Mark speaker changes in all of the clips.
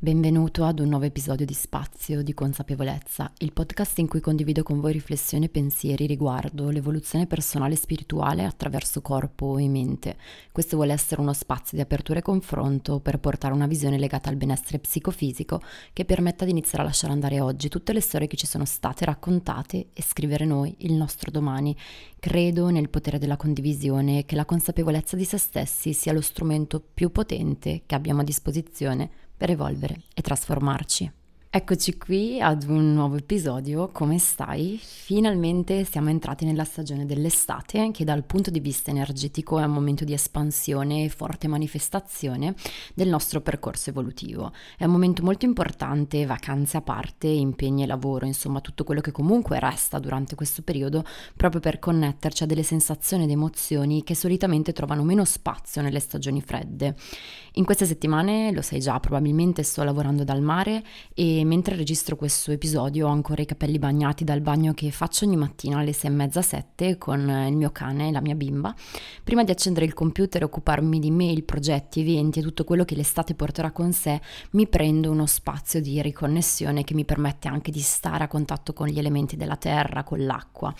Speaker 1: Benvenuto ad un nuovo episodio di Spazio di Consapevolezza, il podcast in cui condivido con voi riflessioni e pensieri riguardo l'evoluzione personale e spirituale attraverso corpo e mente. Questo vuole essere uno spazio di apertura e confronto per portare una visione legata al benessere psicofisico che permetta di iniziare a lasciare andare oggi tutte le storie che ci sono state raccontate e scrivere noi il nostro domani. Credo nel potere della condivisione e che la consapevolezza di se stessi sia lo strumento più potente che abbiamo a disposizione per evolvere e trasformarci. Eccoci qui ad un nuovo episodio, come stai? Finalmente siamo entrati nella stagione dell'estate che dal punto di vista energetico è un momento di espansione e forte manifestazione del nostro percorso evolutivo. È un momento molto importante, vacanze a parte, impegni e lavoro, insomma tutto quello che comunque resta durante questo periodo proprio per connetterci a delle sensazioni ed emozioni che solitamente trovano meno spazio nelle stagioni fredde. In queste settimane, lo sai già, probabilmente sto lavorando dal mare e mentre registro questo episodio ho ancora i capelli bagnati dal bagno che faccio ogni mattina alle sei e mezza, sette con il mio cane e la mia bimba. Prima di accendere il computer e occuparmi di mail, progetti, eventi e tutto quello che l'estate porterà con sé, mi prendo uno spazio di riconnessione che mi permette anche di stare a contatto con gli elementi della terra, con l'acqua.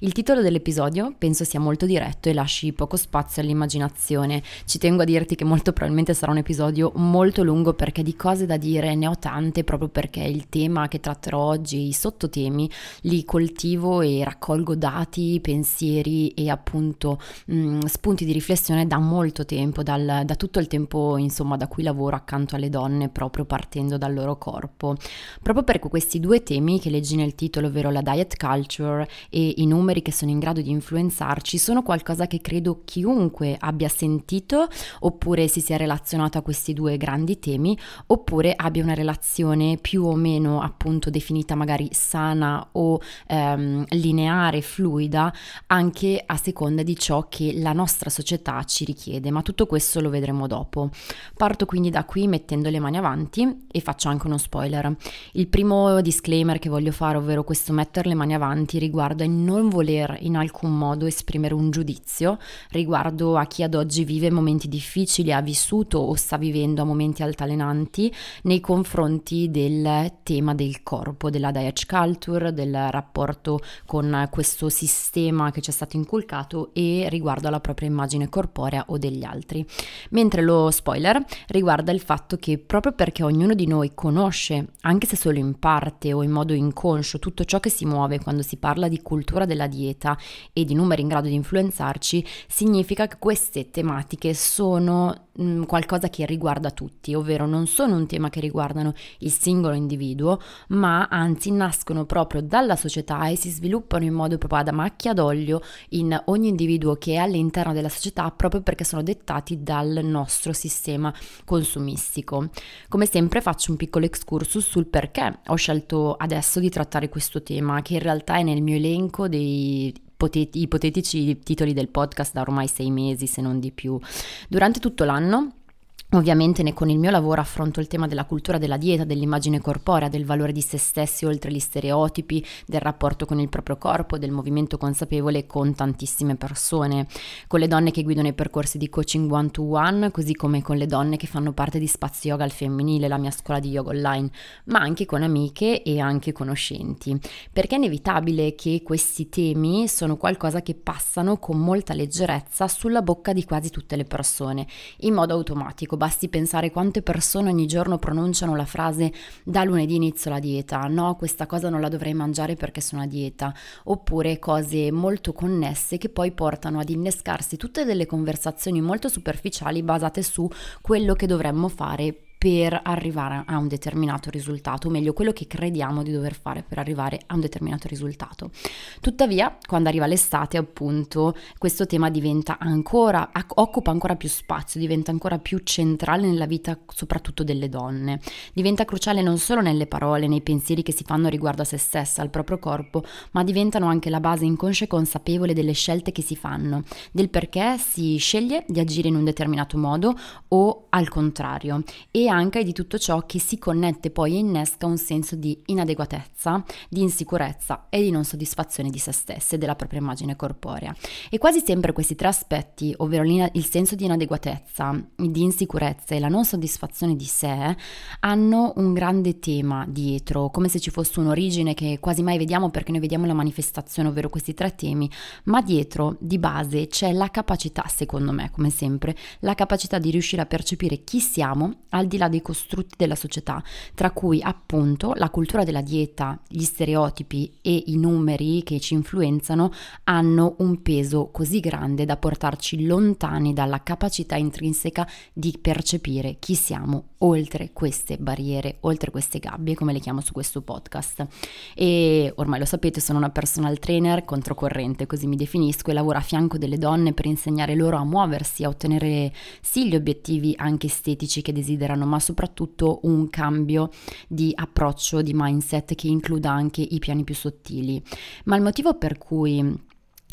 Speaker 1: Il titolo dell'episodio penso sia molto diretto e lasci poco spazio all'immaginazione. Ci tengo a dirti che molto probabilmente sarà un episodio molto lungo perché di cose da dire ne ho tante proprio perché il tema che tratterò oggi, i sottotemi, li coltivo e raccolgo dati, pensieri e appunto mh, mm, spunti di riflessione da molto tempo, dal, da tutto il tempo insomma da cui lavoro accanto alle donne proprio partendo dal loro corpo. Proprio per questi due temi che leggi nel titolo, ovvero la diet culture e i numeri che sono in grado di influenzarci, sono qualcosa che credo chiunque abbia sentito oppure si sia relazionato relazionato a questi due grandi temi oppure abbia una relazione più o meno appunto definita magari sana o ehm, lineare, fluida, anche a seconda di ciò che la nostra società ci richiede, ma tutto questo lo vedremo dopo. Parto quindi da qui mettendo le mani avanti e faccio anche uno spoiler. Il primo disclaimer che voglio fare, ovvero questo mettere le mani avanti, riguarda il non voler in alcun modo esprimere un giudizio riguardo a chi ad oggi vive momenti difficili, ha vissuto o sta vivendo a momenti altalenanti nei confronti del tema del corpo, della diet culture, del rapporto con questo sistema che ci è stato inculcato e riguardo alla propria immagine corporea o degli altri. Mentre lo spoiler riguarda il fatto che proprio perché ognuno di noi conosce, anche se solo in parte o in modo inconscio, tutto ciò che si muove quando si parla di cultura della dieta e di numeri in grado di influenzarci, significa che queste tematiche sono mh, mm, qualcosa che riguarda tutti, ovvero non sono un tema che riguardano il singolo individuo, ma anzi nascono proprio dalla società e si sviluppano in modo proprio ad macchia d'olio in ogni individuo che è all'interno della società proprio perché sono dettati dal nostro sistema consumistico. Come sempre faccio un piccolo excursus sul perché ho scelto adesso di trattare questo tema, che in realtà è nel mio elenco dei ipotetici titoli del podcast da ormai sei mesi, se non di più. Durante tutto l'anno Ovviamente con il mio lavoro affronto il tema della cultura della dieta, dell'immagine corporea, del valore di se stessi oltre gli stereotipi, del rapporto con il proprio corpo, del movimento consapevole con tantissime persone, con le donne che guidano i percorsi di coaching one to one, così come con le donne che fanno parte di Spazio Yoga al femminile, la mia scuola di yoga online, ma anche con amiche e anche conoscenti, perché è inevitabile che questi temi sono qualcosa che passano con molta leggerezza sulla bocca di quasi tutte le persone, in modo automatico basti pensare quante persone ogni giorno pronunciano la frase da lunedì inizio la dieta, no, questa cosa non la dovrei mangiare perché sono a dieta, oppure cose molto connesse che poi portano ad innescarsi tutte delle conversazioni molto superficiali basate su quello che dovremmo fare per arrivare a un determinato risultato, o meglio quello che crediamo di dover fare per arrivare a un determinato risultato. Tuttavia, quando arriva l'estate, appunto, questo tema diventa ancora, occupa ancora più spazio, diventa ancora più centrale nella vita soprattutto delle donne. Diventa cruciale non solo nelle parole, nei pensieri che si fanno riguardo a se stessa, al proprio corpo, ma diventano anche la base inconscia e consapevole delle scelte che si fanno, del perché si sceglie di agire in un determinato modo o al contrario, e anche di tutto ciò che si connette poi e innesca un senso di inadeguatezza, di insicurezza e di non soddisfazione di se stesse e della propria immagine corporea. E quasi sempre questi tre aspetti, ovvero il senso di inadeguatezza, di insicurezza e la non soddisfazione di sé, hanno un grande tema dietro, come se ci fosse un'origine che quasi mai vediamo perché noi vediamo la manifestazione, ovvero questi tre temi, ma dietro di base c'è la capacità, secondo me, come sempre, la capacità di riuscire a percepire chi siamo al di là dei costrutti della società, tra cui appunto la cultura della dieta, gli stereotipi e i numeri che ci influenzano hanno un peso così grande da portarci lontani dalla capacità intrinseca di percepire chi siamo oltre queste barriere, oltre queste gabbie, come le chiamo su questo podcast. E ormai lo sapete, sono una personal trainer controcorrente, così mi definisco, e lavoro a fianco delle donne per insegnare loro a muoversi, a ottenere sì gli obiettivi anche estetici che desiderano, ma soprattutto un cambio di approccio, di mindset che includa anche i piani più sottili. Ma il motivo per cui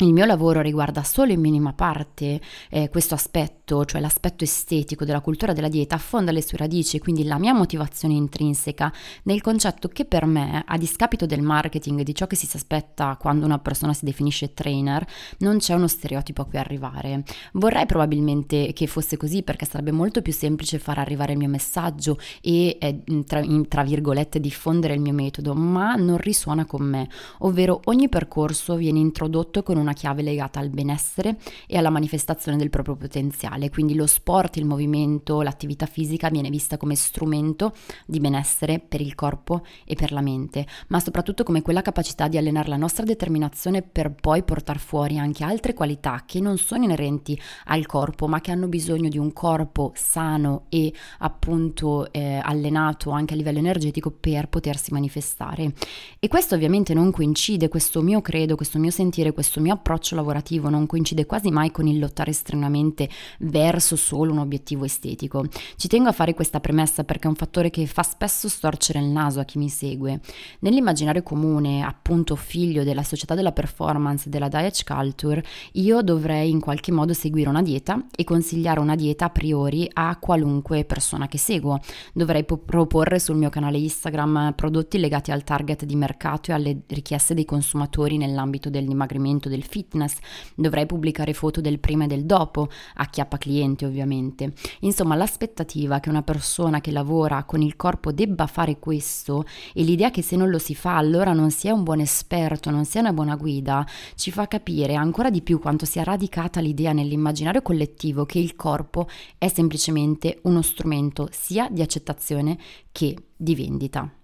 Speaker 1: il mio lavoro riguarda solo in minima parte eh, questo aspetto, cioè l'aspetto estetico della cultura della dieta, affonda le sue radici, quindi la mia motivazione intrinseca nel concetto che per me, a discapito del marketing e di ciò che si aspetta quando una persona si definisce trainer, non c'è uno stereotipo a cui arrivare. Vorrei probabilmente che fosse così perché sarebbe molto più semplice far arrivare il mio messaggio e, eh, tra, tra virgolette, diffondere il mio metodo, ma non risuona con me, ovvero ogni percorso viene introdotto con una chiave legata al benessere e alla manifestazione del proprio potenziale, quindi lo sport, il movimento, l'attività fisica viene vista come strumento di benessere per il corpo e per la mente, ma soprattutto come quella capacità di allenare la nostra determinazione per poi portare fuori anche altre qualità che non sono inerenti al corpo, ma che hanno bisogno di un corpo sano e appunto eh, allenato anche a livello energetico per potersi manifestare. E questo ovviamente non coincide, questo mio credo, questo mio sentire, questo mio approccio lavorativo non coincide quasi mai con il lottare estremamente verso solo un obiettivo estetico. Ci tengo a fare questa premessa perché è un fattore che fa spesso storcere il naso a chi mi segue. Nell'immaginario comune, appunto figlio della società della performance e della diet culture, io dovrei in qualche modo seguire una dieta e consigliare una dieta a priori a qualunque persona che seguo. Dovrei po- proporre sul mio canale Instagram prodotti legati al target di mercato e alle richieste dei consumatori nell'ambito del dimagrimento del fitness, dovrei pubblicare foto del prima e del dopo, a chiappa cliente ovviamente. Insomma, l'aspettativa che una persona che lavora con il corpo debba fare questo e l'idea che se non lo si fa allora non sia un buon esperto, non sia una buona guida, ci fa capire ancora di più quanto sia radicata l'idea nell'immaginario collettivo che il corpo è semplicemente uno strumento sia di accettazione che di vendita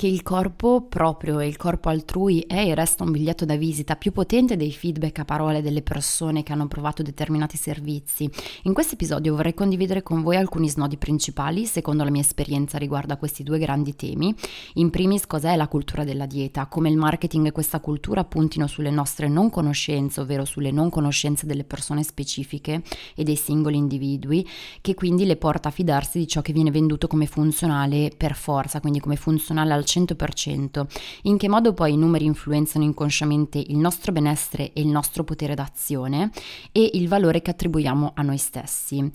Speaker 1: che il corpo proprio e il corpo altrui è e resta un biglietto da visita più potente dei feedback a parole delle persone che hanno provato determinati servizi. In questo episodio vorrei condividere con voi alcuni snodi principali secondo la mia esperienza riguardo a questi due grandi temi. In primis cos'è la cultura della dieta, come il marketing e questa cultura puntino sulle nostre non conoscenze, ovvero sulle non conoscenze delle persone specifiche e dei singoli individui, che quindi le porta a fidarsi di ciò che viene venduto come funzionale per forza, quindi come funzionale al 100%, in che modo poi i numeri influenzano inconsciamente il nostro benessere e il nostro potere d'azione e il valore che attribuiamo a noi stessi.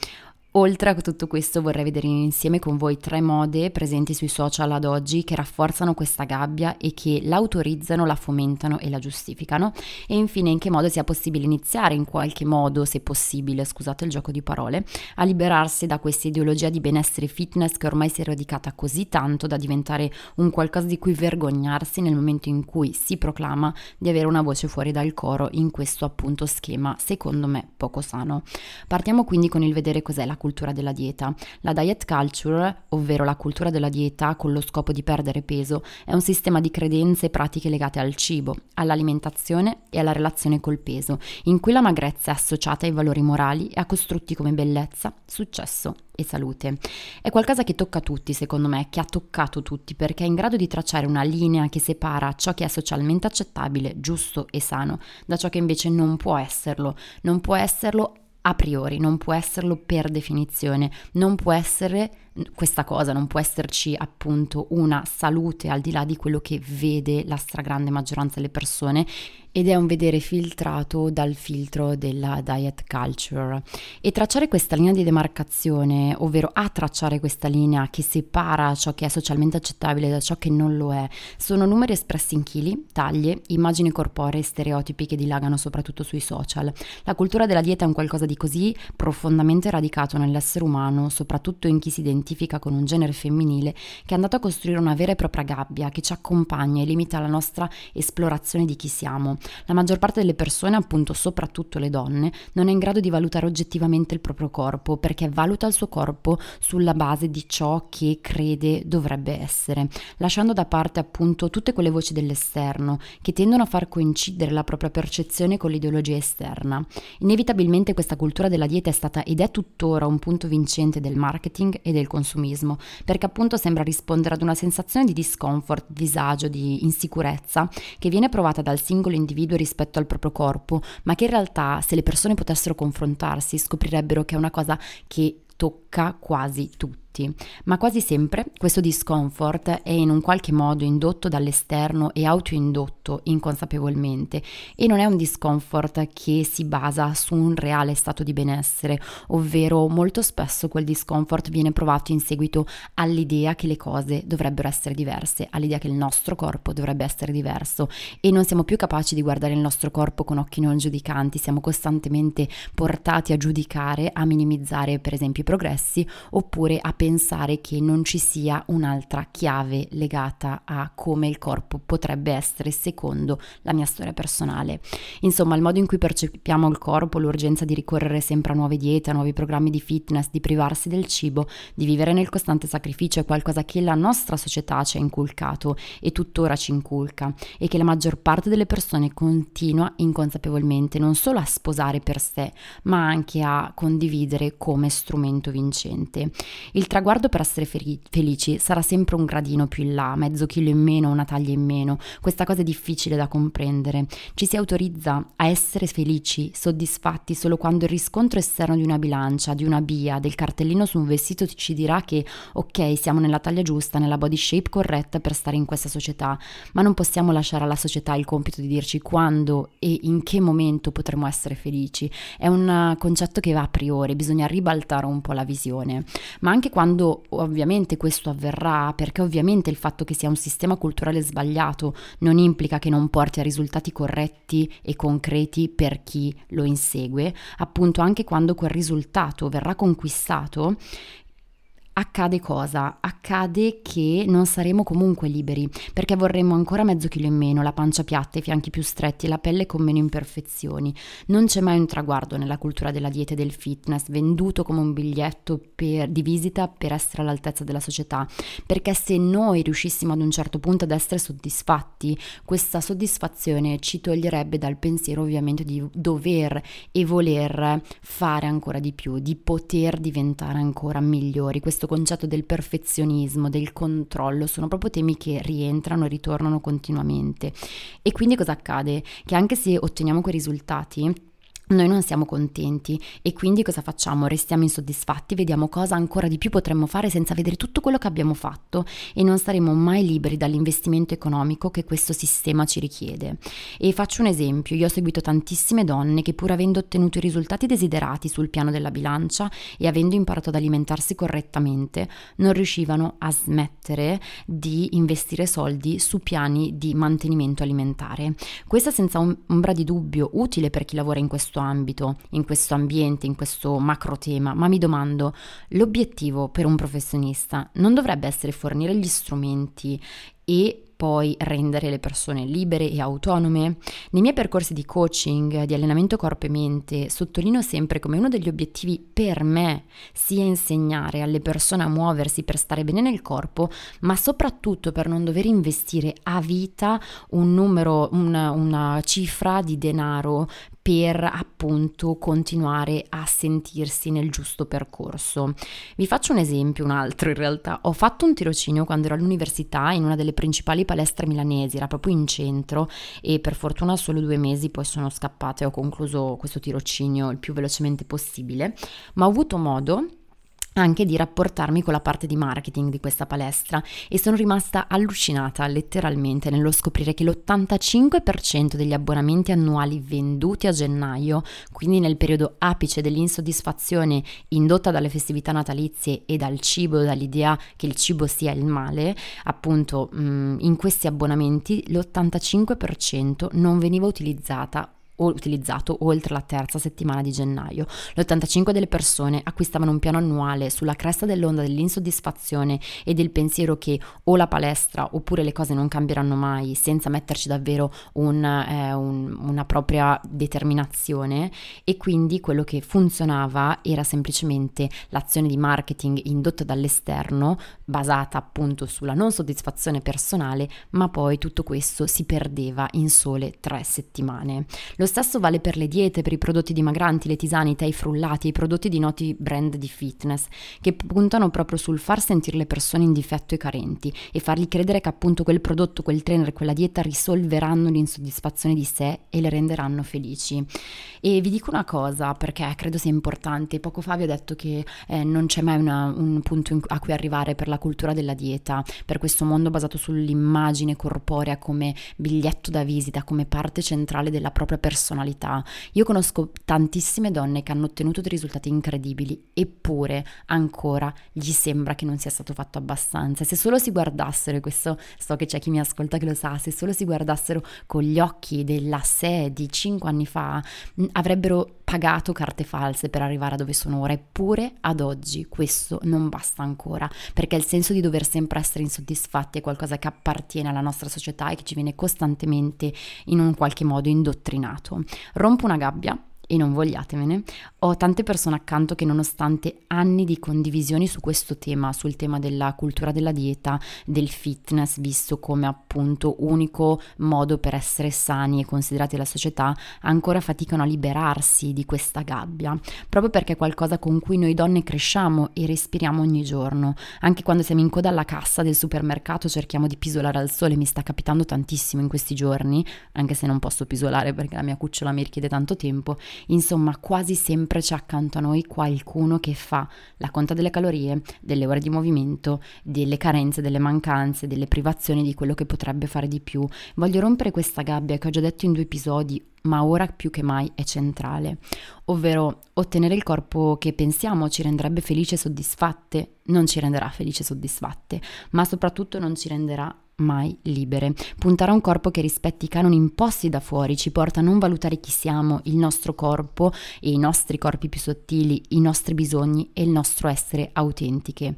Speaker 1: Oltre a tutto questo vorrei vedere insieme con voi tre mode presenti sui social ad oggi che rafforzano questa gabbia e che l'autorizzano, la fomentano e la giustificano e infine in che modo sia possibile iniziare in qualche modo, se possibile, scusate il gioco di parole, a liberarsi da questa ideologia di benessere fitness che ormai si è radicata così tanto da diventare un qualcosa di cui vergognarsi nel momento in cui si proclama di avere una voce fuori dal coro in questo appunto schema, secondo me poco sano. Partiamo quindi con il vedere cos'è la cultura della dieta. La diet culture, ovvero la cultura della dieta con lo scopo di perdere peso, è un sistema di credenze e pratiche legate al cibo, all'alimentazione e alla relazione col peso, in cui la magrezza è associata ai valori morali e a costrutti come bellezza, successo e salute. È qualcosa che tocca tutti, secondo me, che ha toccato tutti, perché è in grado di tracciare una linea che separa ciò che è socialmente accettabile, giusto e sano, da ciò che invece non può esserlo. Non può esserlo a priori, non può esserlo per definizione, non può essere questa cosa, non può esserci appunto una salute al di là di quello che vede la stragrande maggioranza delle persone ed è un vedere filtrato dal filtro della diet culture. E tracciare questa linea di demarcazione, ovvero a tracciare questa linea che separa ciò che è socialmente accettabile da ciò che non lo è, sono numeri espressi in chili, taglie, immagini corporee e stereotipi che dilagano soprattutto sui social. La cultura della dieta è un qualcosa di così profondamente radicato nell'essere umano, soprattutto in chi si identifica con un genere femminile, che è andato a costruire una vera e propria gabbia che ci accompagna e limita la nostra esplorazione di chi siamo. La maggior parte delle persone, appunto soprattutto le donne, non è in grado di valutare oggettivamente il proprio corpo perché valuta il suo corpo sulla base di ciò che crede dovrebbe essere, lasciando da parte appunto tutte quelle voci dell'esterno che tendono a far coincidere la propria percezione con l'ideologia esterna. Inevitabilmente questa cultura della dieta è stata ed è tuttora un punto vincente del marketing e del consumismo, perché appunto sembra rispondere ad una sensazione di discomfort, disagio, di insicurezza che viene provata dal singolo individuo individuo rispetto al proprio corpo, ma che in realtà se le persone potessero confrontarsi scoprirebbero che è una cosa che tocca quasi tutti tutti, ma quasi sempre questo discomfort è in un qualche modo indotto dall'esterno e autoindotto inconsapevolmente e non è un discomfort che si basa su un reale stato di benessere, ovvero molto spesso quel discomfort viene provato in seguito all'idea che le cose dovrebbero essere diverse, all'idea che il nostro corpo dovrebbe essere diverso e non siamo più capaci di guardare il nostro corpo con occhi non giudicanti, siamo costantemente portati a giudicare, a minimizzare per esempio i progressi oppure a pensare pensare che non ci sia un'altra chiave legata a come il corpo potrebbe essere secondo la mia storia personale. Insomma, il modo in cui percepiamo il corpo, l'urgenza di ricorrere sempre a nuove diete, a nuovi programmi di fitness, di privarsi del cibo, di vivere nel costante sacrificio è qualcosa che la nostra società ci ha inculcato e tuttora ci inculca e che la maggior parte delle persone continua inconsapevolmente non solo a sposare per sé, ma anche a condividere come strumento vincente. Il traguardo per essere felici sarà sempre un gradino più in là, mezzo chilo in meno, una taglia in meno. Questa cosa è difficile da comprendere. Ci si autorizza a essere felici, soddisfatti solo quando il riscontro esterno di una bilancia, di una BIA, del cartellino su un vestito ci dirà che ok, siamo nella taglia giusta, nella body shape corretta per stare in questa società, ma non possiamo lasciare alla società il compito di dirci quando e in che momento potremo essere felici. È un concetto che va a priori, bisogna ribaltare un po' la visione, ma anche quando quando ovviamente questo avverrà, perché ovviamente il fatto che sia un sistema culturale sbagliato non implica che non porti a risultati corretti e concreti per chi lo insegue, appunto anche quando quel risultato verrà conquistato, accade cosa? Accade che non saremo comunque liberi, perché vorremmo ancora mezzo chilo in meno, la pancia piatta, i fianchi più stretti la pelle con meno imperfezioni. Non c'è mai un traguardo nella cultura della dieta e del fitness, venduto come un biglietto per, di visita per essere all'altezza della società, perché se noi riuscissimo ad un certo punto ad essere soddisfatti, questa soddisfazione ci toglierebbe dal pensiero ovviamente di dover e voler fare ancora di più, di poter diventare ancora migliori. Questo questo concetto del perfezionismo, del controllo, sono proprio temi che rientrano e ritornano continuamente. E quindi cosa accade? Che anche se otteniamo quei risultati, noi non siamo contenti e quindi cosa facciamo? Restiamo insoddisfatti, vediamo cosa ancora di più potremmo fare senza vedere tutto quello che abbiamo fatto e non saremo mai liberi dall'investimento economico che questo sistema ci richiede. E faccio un esempio, io ho seguito tantissime donne che pur avendo ottenuto i risultati desiderati sul piano della bilancia e avendo imparato ad alimentarsi correttamente, non riuscivano a smettere di investire soldi su piani di mantenimento alimentare. Questa senza ombra di dubbio utile per chi lavora in questo questo ambito, in questo ambiente, in questo macro tema, ma mi domando, l'obiettivo per un professionista non dovrebbe essere fornire gli strumenti e poi rendere le persone libere e autonome. Nei miei percorsi di coaching, di allenamento corpo e mente, sottolineo sempre come uno degli obiettivi per me sia insegnare alle persone a muoversi per stare bene nel corpo, ma soprattutto per non dover investire a vita un numero, una, una cifra di denaro per appunto continuare a sentirsi nel giusto percorso. Vi faccio un esempio, un altro in realtà. Ho fatto un tirocinio quando ero all'università in una delle principali palestre milanesi, era proprio in centro e per fortuna solo due mesi poi sono scappata e ho concluso questo tirocinio il più velocemente possibile, ma ho avuto modo anche di rapportarmi con la parte di marketing di questa palestra e sono rimasta allucinata letteralmente nello scoprire che l'85% degli abbonamenti annuali venduti a gennaio, quindi nel periodo apice dell'insoddisfazione indotta dalle festività natalizie e dal cibo, dall'idea che il cibo sia il male, appunto in questi abbonamenti l'85% non veniva utilizzata utilizzato oltre la terza settimana di gennaio. L'85 delle persone acquistavano un piano annuale sulla cresta dell'onda dell'insoddisfazione e del pensiero che o la palestra oppure le cose non cambieranno mai senza metterci davvero un, eh, un, una propria determinazione e quindi quello che funzionava era semplicemente l'azione di marketing indotta dall'esterno basata appunto sulla non soddisfazione personale ma poi tutto questo si perdeva in sole tre settimane. Lo lo stesso vale per le diete, per i prodotti dimagranti, le tisane, i tè frullati, i prodotti di noti brand di fitness, che puntano proprio sul far sentire le persone in difetto e carenti e fargli credere che appunto quel prodotto, quel trainer, quella dieta risolveranno l'insoddisfazione di sé e le renderanno felici. E vi dico una cosa perché credo sia importante, poco fa vi ho detto che eh, non c'è mai una, un punto in, a cui arrivare per la cultura della dieta, per questo mondo basato sull'immagine corporea come biglietto da visita, come parte centrale della propria persona personalità. Io conosco tantissime donne che hanno ottenuto dei risultati incredibili, eppure ancora gli sembra che non sia stato fatto abbastanza. Se solo si guardassero, e questo so che c'è chi mi ascolta che lo sa, se solo si guardassero con gli occhi della sé di 5 anni fa, avrebbero pagato carte false per arrivare a dove sono ora, eppure ad oggi questo non basta ancora, perché il senso di dover sempre essere insoddisfatti è qualcosa che appartiene alla nostra società e che ci viene costantemente in un qualche modo indottrinato. Rompo una gabbia e non vogliatemene, ho tante persone accanto che nonostante anni di condivisioni su questo tema, sul tema della cultura della dieta, del fitness, visto come appunto unico modo per essere sani e considerati dalla società, ancora faticano a liberarsi di questa gabbia, proprio perché è qualcosa con cui noi donne cresciamo e respiriamo ogni giorno. Anche quando siamo in coda alla cassa del supermercato cerchiamo di pisolare al sole, mi sta capitando tantissimo in questi giorni, anche se non posso pisolare perché la mia cucciola mi richiede tanto tempo, Insomma, quasi sempre c'è accanto a noi qualcuno che fa la conta delle calorie, delle ore di movimento, delle carenze, delle mancanze, delle privazioni di quello che potrebbe fare di più. Voglio rompere questa gabbia che ho già detto in due episodi, ma ora più che mai è centrale, ovvero ottenere il corpo che pensiamo ci renderebbe felici e soddisfatte, non ci renderà felici e soddisfatte, ma soprattutto non ci renderà mai libere. Puntare a un corpo che rispetti i canoni imposti da fuori ci porta a non valutare chi siamo, il nostro corpo e i nostri corpi più sottili, i nostri bisogni e il nostro essere autentiche.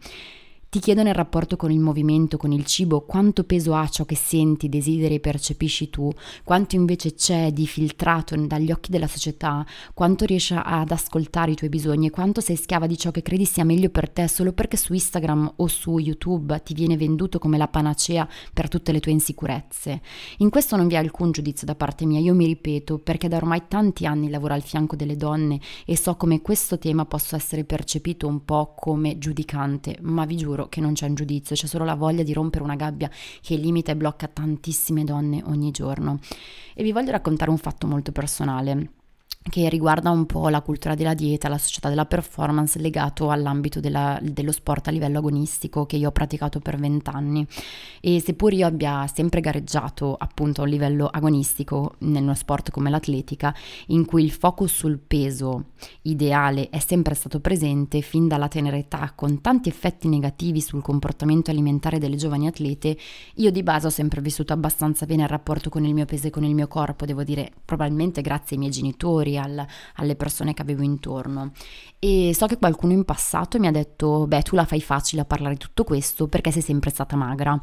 Speaker 1: Ti chiedo nel rapporto con il movimento, con il cibo, quanto peso ha ciò che senti, desideri e percepisci tu, quanto invece c'è di filtrato dagli occhi della società, quanto riesci ad ascoltare i tuoi bisogni? E quanto sei schiava di ciò che credi sia meglio per te solo perché su Instagram o su YouTube ti viene venduto come la panacea per tutte le tue insicurezze. In questo non vi è alcun giudizio da parte mia, io mi ripeto, perché da ormai tanti anni lavoro al fianco delle donne e so come questo tema possa essere percepito un po' come giudicante, ma vi giuro che non c'è un giudizio, c'è solo la voglia di rompere una gabbia che limita e blocca tantissime donne ogni giorno. E vi voglio raccontare un fatto molto personale che riguarda un po' la cultura della dieta, la società della performance legato all'ambito della, dello sport a livello agonistico che io ho praticato per vent'anni. E seppur io abbia sempre gareggiato appunto a un livello agonistico nello sport come l'atletica in cui il focus sul peso ideale è sempre stato presente fin dalla tenera età con tanti effetti negativi sul comportamento alimentare delle giovani atlete, io di base ho sempre vissuto abbastanza bene il rapporto con il mio peso e con il mio corpo, devo dire probabilmente grazie ai miei genitori, al, alle persone che avevo intorno. E so che qualcuno in passato mi ha detto, beh, tu la fai facile a parlare di tutto questo perché sei sempre stata magra.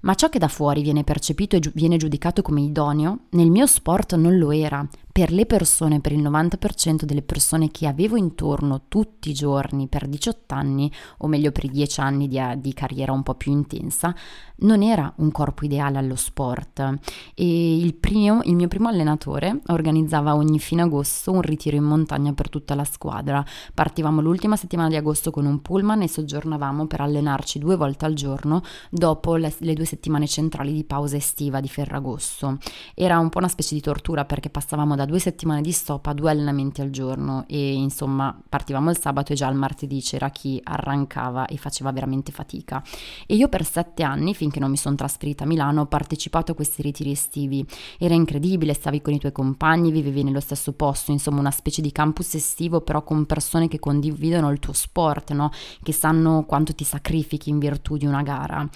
Speaker 1: Ma ciò che da fuori viene percepito e giu- viene giudicato come idoneo, nel mio sport non lo era, per le persone, per il 90% delle persone che avevo intorno tutti i giorni per 18 anni, o meglio per i 10 anni di, di, carriera un po' più intensa, non era un corpo ideale allo sport. E il, primo, il mio primo allenatore organizzava ogni fine agosto un ritiro in montagna per tutta la squadra. Partivamo l'ultima settimana di agosto con un pullman e soggiornavamo per allenarci due volte al giorno dopo le, le due settimane centrali di pausa estiva di Ferragosto. Era un po' una specie di tortura perché passavamo da due settimane di stop a due allenamenti al giorno e insomma partivamo il sabato e già il martedì c'era chi arrancava e faceva veramente fatica. E io per sette anni, finché non mi sono trasferita a Milano, ho partecipato a questi ritiri estivi. Era incredibile, stavi con i tuoi compagni, vivevi nello stesso posto, insomma una specie di campus estivo però con persone che condividono il tuo sport, no? che sanno quanto ti sacrifichi in virtù di una gara.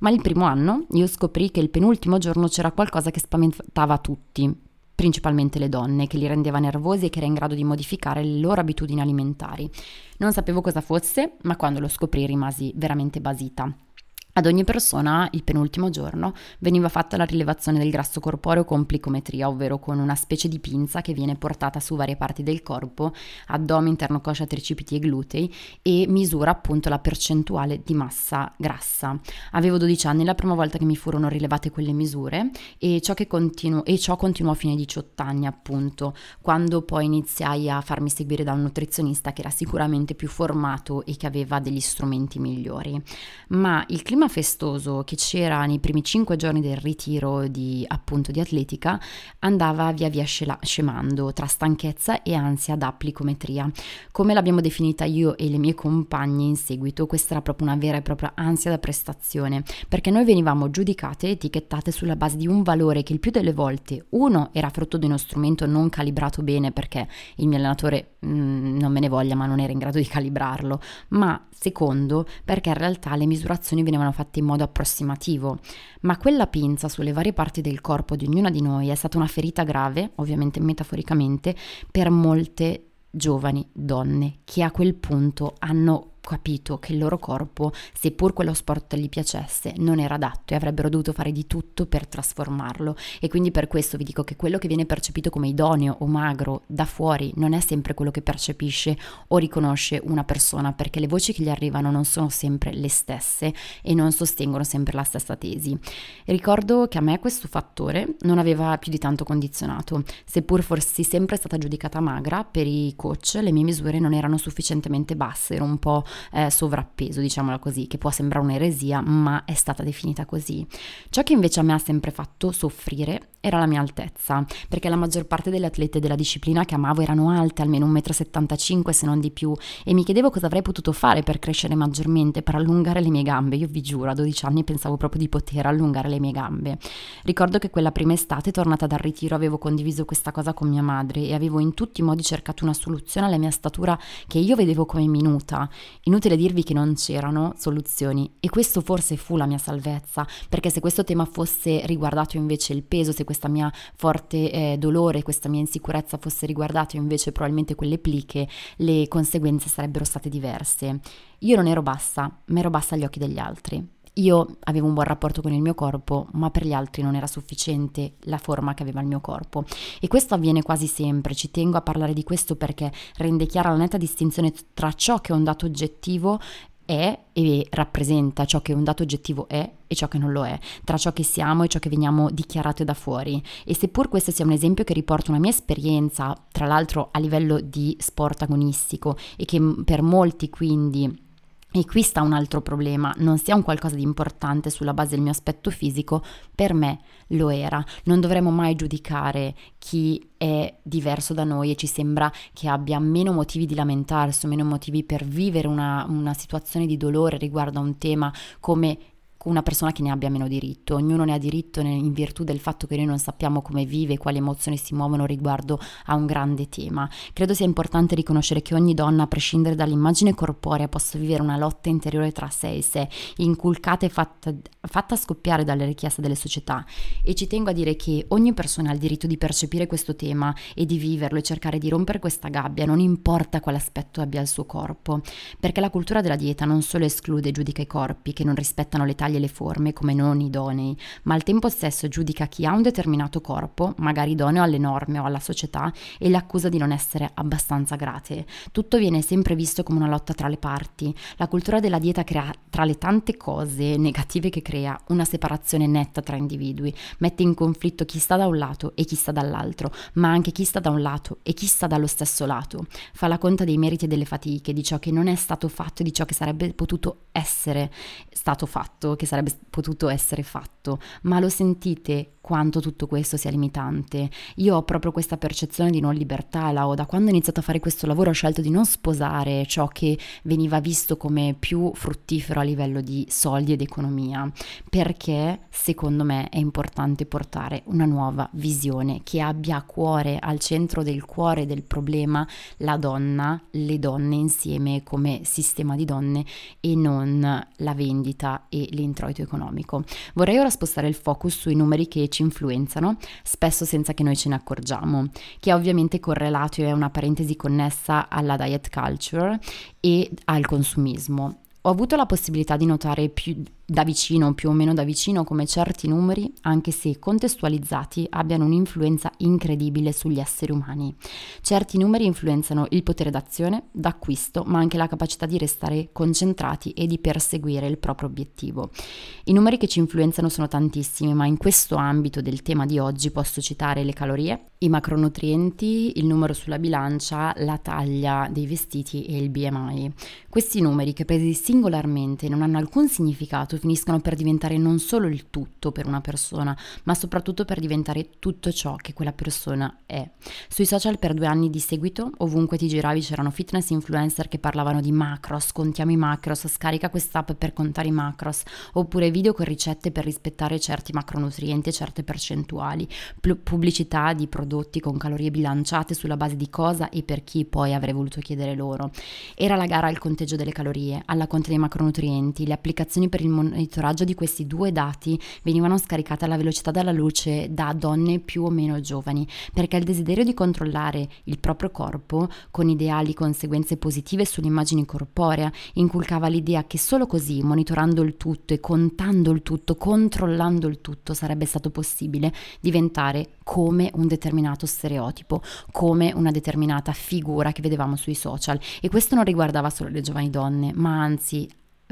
Speaker 1: Ma il primo anno io scoprì che il penultimo giorno c'era qualcosa che spaventava tutti, principalmente le donne, che li rendeva nervosi e che era in grado di modificare le loro abitudini alimentari. Non sapevo cosa fosse, ma quando lo scoprì rimasi veramente basita. Ad ogni persona, il penultimo giorno, veniva fatta la rilevazione del grasso corporeo con plicometria, ovvero con una specie di pinza che viene portata su varie parti del corpo, addome, interno coscia, tricipiti e glutei, e misura appunto la percentuale di massa grassa. Avevo 12 anni la prima volta che mi furono rilevate quelle misure e ciò, continuo, e ciò continuò fino ai 18 anni appunto, quando poi iniziai a farmi seguire da un nutrizionista che era sicuramente più formato e che aveva degli strumenti migliori. Ma il clima clima festoso che c'era nei primi cinque giorni del ritiro di, appunto, di atletica andava via via scemando tra stanchezza e ansia da plicometria. Come l'abbiamo definita io e le mie compagne in seguito, questa era proprio una vera e propria ansia da prestazione, perché noi venivamo giudicate e etichettate sulla base di un valore che il più delle volte, uno, era frutto di uno strumento non calibrato bene perché il mio allenatore mh, mm, non me ne voglia ma non era in grado di calibrarlo, ma secondo perché in realtà le misurazioni venivano fatte in modo approssimativo, ma quella pinza sulle varie parti del corpo di ognuna di noi è stata una ferita grave, ovviamente metaforicamente, per molte giovani donne che a quel punto hanno capito che il loro corpo, seppur quello sport gli piacesse, non era adatto e avrebbero dovuto fare di tutto per trasformarlo. E quindi per questo vi dico che quello che viene percepito come idoneo o magro da fuori non è sempre quello che percepisce o riconosce una persona, perché le voci che gli arrivano non sono sempre le stesse e non sostengono sempre la stessa tesi. Ricordo che a me questo fattore non aveva più di tanto condizionato, seppur fossi sempre stata giudicata magra per i coach, le mie misure non erano sufficientemente basse, ero un po' eh, sovrappeso, diciamola così, che può sembrare un'eresia, ma è stata definita così. Ciò che invece a me ha sempre fatto soffrire era la mia altezza, perché la maggior parte delle atlete della disciplina che amavo erano alte, almeno 1,75 m se non di più, e mi chiedevo cosa avrei potuto fare per crescere maggiormente, per allungare le mie gambe. Io vi giuro, a 12 anni pensavo proprio di poter allungare le mie gambe. Ricordo che quella prima estate, tornata dal ritiro, avevo condiviso questa cosa con mia madre e avevo in tutti i modi cercato una soluzione alla mia statura che io vedevo come minuta. Inutile dirvi che non c'erano soluzioni e questo forse fu la mia salvezza, perché se questo tema fosse riguardato invece il peso, se questa mia forte eh, dolore, questa mia insicurezza fosse riguardato invece probabilmente quelle pliche, le conseguenze sarebbero state diverse. Io non ero bassa, ma ero bassa agli occhi degli altri. Io avevo un buon rapporto con il mio corpo, ma per gli altri non era sufficiente la forma che aveva il mio corpo. E questo avviene quasi sempre, ci tengo a parlare di questo perché rende chiara la netta distinzione tra ciò che è un dato oggettivo è e rappresenta ciò che un dato oggettivo è e ciò che non lo è, tra ciò che siamo e ciò che veniamo dichiarato da fuori. E seppur questo sia un esempio che riporta una mia esperienza, tra l'altro a livello di sport agonistico e che per molti quindi e qui sta un altro problema, non sia un qualcosa di importante sulla base del mio aspetto fisico, per me lo era. Non dovremmo mai giudicare chi è diverso da noi e ci sembra che abbia meno motivi di lamentarsi meno motivi per vivere una, una situazione di dolore riguardo a un tema come una persona che ne abbia meno diritto. Ognuno ne ha diritto in virtù del fatto che noi non sappiamo come vive e quali emozioni si muovono riguardo a un grande tema. Credo sia importante riconoscere che ogni donna, a prescindere dall'immagine corporea, possa vivere una lotta interiore tra sé e sé, inculcata e fatta, fatta scoppiare dalle richieste delle società. E ci tengo a dire che ogni persona ha il diritto di percepire questo tema e di viverlo e cercare di rompere questa gabbia, non importa quale aspetto abbia il suo corpo, perché la cultura della dieta non solo esclude e giudica i corpi che non rispettano le taglie e le forme come non idonei, ma al tempo stesso giudica chi ha un determinato corpo, magari idoneo alle norme o alla società, e l'accusa di non essere abbastanza grate. Tutto viene sempre visto come una lotta tra le parti. La cultura della dieta crea, tra le tante cose negative che crea, una separazione netta tra individui, mette in conflitto chi sta da un lato e chi sta dall'altro, ma anche chi sta da un lato e chi sta dallo stesso lato. Fa la conta dei meriti e delle fatiche, di ciò che non è stato fatto e di ciò che sarebbe potuto essere stato fatto, che che sarebbe potuto essere fatto, ma lo sentite quanto tutto questo sia limitante. Io ho proprio questa percezione di non libertà, la ho da quando ho iniziato a fare questo lavoro ho scelto di non sposare ciò che veniva visto come più fruttifero a livello di soldi ed economia, perché secondo me è importante portare una nuova visione che abbia a cuore, al centro del cuore del problema, la donna, le donne insieme come sistema di donne e non la vendita e l'introito economico. Vorrei ora spostare il focus sui numeri che ci influenzano, spesso senza che noi ce ne accorgiamo, che è ovviamente correlato e è una parentesi connessa alla diet culture e al consumismo. Ho avuto la possibilità di notare più da vicino, più o meno da vicino, come certi numeri, anche se contestualizzati, abbiano un'influenza incredibile sugli esseri umani. Certi numeri influenzano il potere d'azione, d'acquisto, ma anche la capacità di restare concentrati e di perseguire il proprio obiettivo. I numeri che ci influenzano sono tantissimi, ma in questo ambito del tema di oggi posso citare le calorie, i macronutrienti, il numero sulla bilancia, la taglia dei vestiti e il BMI. Questi numeri che presi singolarmente non hanno alcun significato fatto finiscono per diventare non solo il tutto per una persona, ma soprattutto per diventare tutto ciò che quella persona è. Sui social per due anni di seguito, ovunque ti giravi c'erano fitness influencer che parlavano di macros, contiamo i macros, scarica quest'app per contare i macros, oppure video con ricette per rispettare certi macronutrienti e certe percentuali, pubblicità di prodotti con calorie bilanciate sulla base di cosa e per chi poi avrei voluto chiedere loro. Era la gara al conteggio delle calorie, alla conta dei macronutrienti, le applicazioni per il monitoraggio di questi due dati venivano scaricate alla velocità della luce da donne più o meno giovani, perché il desiderio di controllare il proprio corpo con ideali conseguenze positive sull'immagine corporea inculcava l'idea che solo così, monitorando il tutto e contando il tutto, controllando il tutto, sarebbe stato possibile diventare come un determinato stereotipo, come una determinata figura che vedevamo sui social. E questo non riguardava solo le giovani donne, ma anzi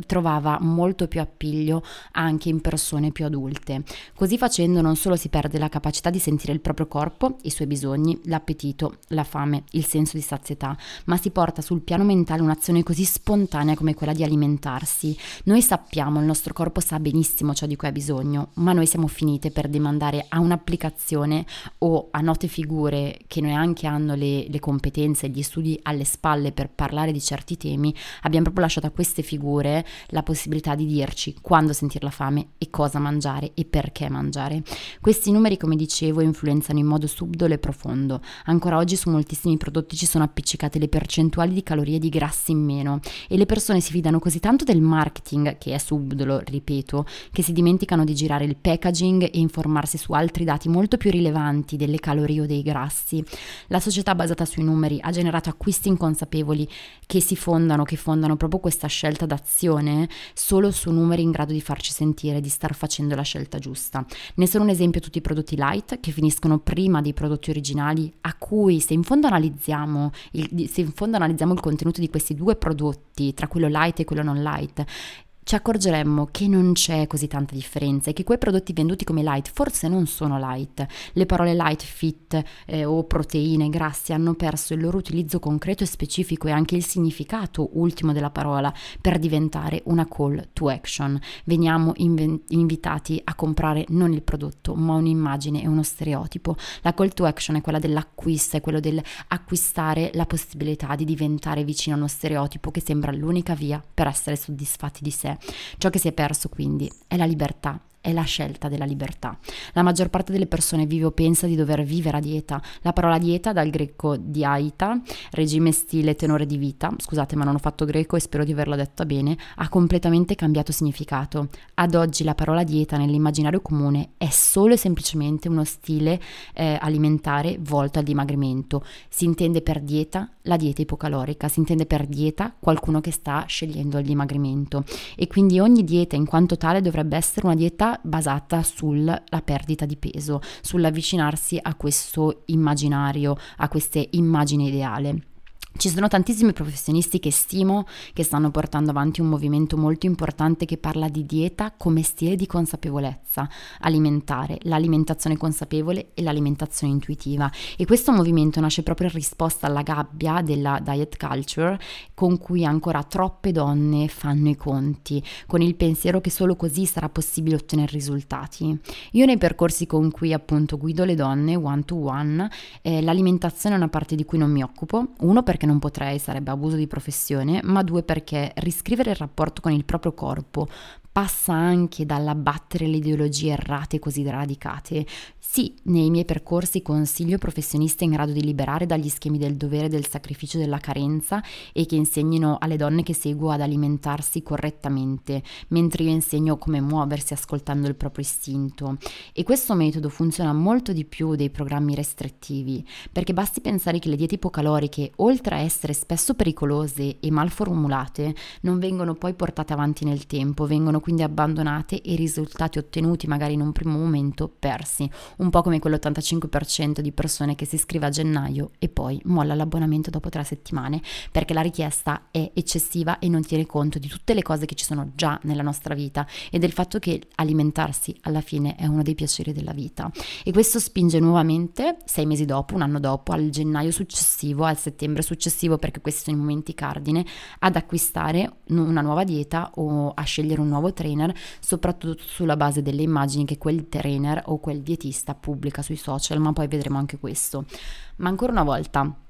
Speaker 1: trovava molto più appiglio anche in persone più adulte. Così facendo non solo si perde la capacità di sentire il proprio corpo, i suoi bisogni, l'appetito, la fame, il senso di sazietà, ma si porta sul piano mentale un'azione così spontanea come quella di alimentarsi. Noi sappiamo, il nostro corpo sa benissimo ciò di cui ha bisogno, ma noi siamo finite per demandare a un'applicazione o a note figure che neanche hanno le, le competenze e gli studi alle spalle per parlare di certi temi, abbiamo proprio lasciato a queste figure la possibilità di dirci quando sentire la fame e cosa mangiare e perché mangiare. Questi numeri, come dicevo, influenzano in modo subdolo e profondo. Ancora oggi su moltissimi prodotti ci sono appiccicate le percentuali di calorie e di grassi in meno e le persone si fidano così tanto del marketing, che è subdolo, ripeto, che si dimenticano di girare il packaging e informarsi su altri dati molto più rilevanti delle calorie o dei grassi. La società basata sui numeri ha generato acquisti inconsapevoli che si fondano, che fondano proprio questa scelta d'azione attenzione solo su numeri in grado di farci sentire di star facendo la scelta giusta. Ne sono un esempio tutti i prodotti light che finiscono prima dei prodotti originali a cui se in fondo analizziamo il, se in fondo analizziamo il contenuto di questi due prodotti, tra quello light e quello non light, ci accorgeremmo che non c'è così tanta differenza e che quei prodotti venduti come light forse non sono light. Le parole light, fit eh, o proteine, grassi hanno perso il loro utilizzo concreto e specifico e anche il significato ultimo della parola per diventare una call to action. Veniamo inven- invitati a comprare non il prodotto ma un'immagine e uno stereotipo. La call to action è quella dell'acquisto, è quello dell'acquistare la possibilità di diventare vicino a uno stereotipo che sembra l'unica via per essere soddisfatti di sé. Ciò che si è perso quindi è la libertà è la scelta della libertà. La maggior parte delle persone vive o pensa di dover vivere a dieta. La parola dieta dal greco diaita, regime stile tenore di vita, scusate ma non ho fatto greco e spero di averla detta bene, ha completamente cambiato significato. Ad oggi la parola dieta nell'immaginario comune è solo e semplicemente uno stile eh, alimentare volto al dimagrimento. Si intende per dieta la dieta ipocalorica, si intende per dieta qualcuno che sta scegliendo il dimagrimento e quindi ogni dieta in quanto tale dovrebbe essere una dieta basata sulla perdita di peso, sull'avvicinarsi a questo immaginario, a queste immagini ideale. Ci sono tantissimi professionisti che stimo che stanno portando avanti un movimento molto importante che parla di dieta come stile di consapevolezza alimentare, l'alimentazione consapevole e l'alimentazione intuitiva. E questo movimento nasce proprio in risposta alla gabbia della diet culture con cui ancora troppe donne fanno i conti, con il pensiero che solo così sarà possibile ottenere risultati. Io nei percorsi con cui appunto guido le donne one to one, eh, l'alimentazione è una parte di cui non mi occupo, uno perché perché non potrei, sarebbe abuso di professione, ma due perché riscrivere il rapporto con il proprio corpo passa anche dall'abbattere le ideologie errate così radicate. Sì, nei miei percorsi consiglio professionisti in grado di liberare dagli schemi del dovere, del sacrificio, della carenza e che insegnino alle donne che seguo ad alimentarsi correttamente, mentre io insegno come muoversi ascoltando il proprio istinto. E questo metodo funziona molto di più dei programmi restrittivi, perché basti pensare che le diete ipocaloriche, oltre a essere spesso pericolose e mal formulate, non vengono poi portate avanti nel tempo, vengono quindi abbandonate e i risultati ottenuti magari in un primo momento persi, un po' come quell'85% di persone che si iscrive a gennaio e poi molla l'abbonamento dopo tre settimane perché la richiesta è eccessiva e non tiene conto di tutte le cose che ci sono già nella nostra vita e del fatto che alimentarsi alla fine è uno dei piaceri della vita. E questo spinge nuovamente sei mesi dopo, un anno dopo, al gennaio successivo, al settembre successivo perché questi sono i momenti cardine ad acquistare una nuova dieta o a scegliere un nuovo trainer, soprattutto sulla base delle immagini che quel trainer o quel dietista pubblica sui social, ma poi vedremo anche questo. Ma ancora una volta,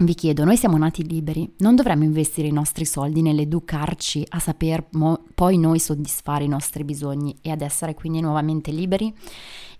Speaker 1: vi chiedo, noi siamo nati liberi, non dovremmo investire i nostri soldi nell'educarci a saper mo- poi noi soddisfare i nostri bisogni e ad essere quindi nuovamente liberi?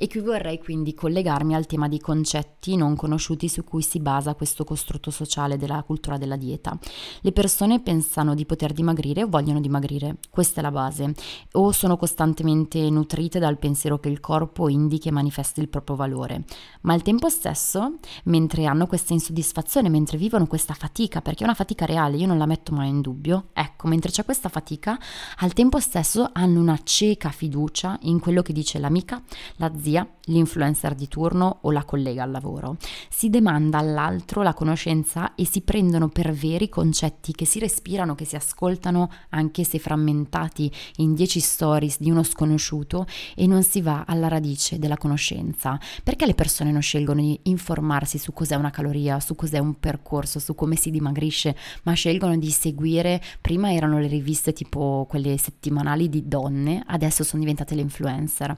Speaker 1: E qui vorrei quindi collegarmi al tema dei concetti non conosciuti su cui si basa questo costrutto sociale della cultura della dieta. Le persone pensano di poter dimagrire o vogliono dimagrire, questa è la base, o sono costantemente nutrite dal pensiero che il corpo indichi e manifesti il proprio valore, ma al tempo stesso, mentre hanno questa insoddisfazione, mentre vivono questa fatica, perché è una fatica reale, io non la metto mai in dubbio, ecco, mentre c'è questa fatica, al tempo stesso hanno una cieca fiducia in quello che dice l'amica, la zia, zia, l'influencer di turno o la collega al lavoro. Si demanda all'altro la conoscenza e si prendono per veri concetti che si respirano, che si ascoltano anche se frammentati in 10 stories di uno sconosciuto e non si va alla radice della conoscenza. Perché le persone non scelgono di informarsi su cos'è una caloria, su cos'è un percorso, su come si dimagrisce, ma scelgono di seguire, prima erano le riviste tipo quelle settimanali di donne, adesso sono diventate le influencer.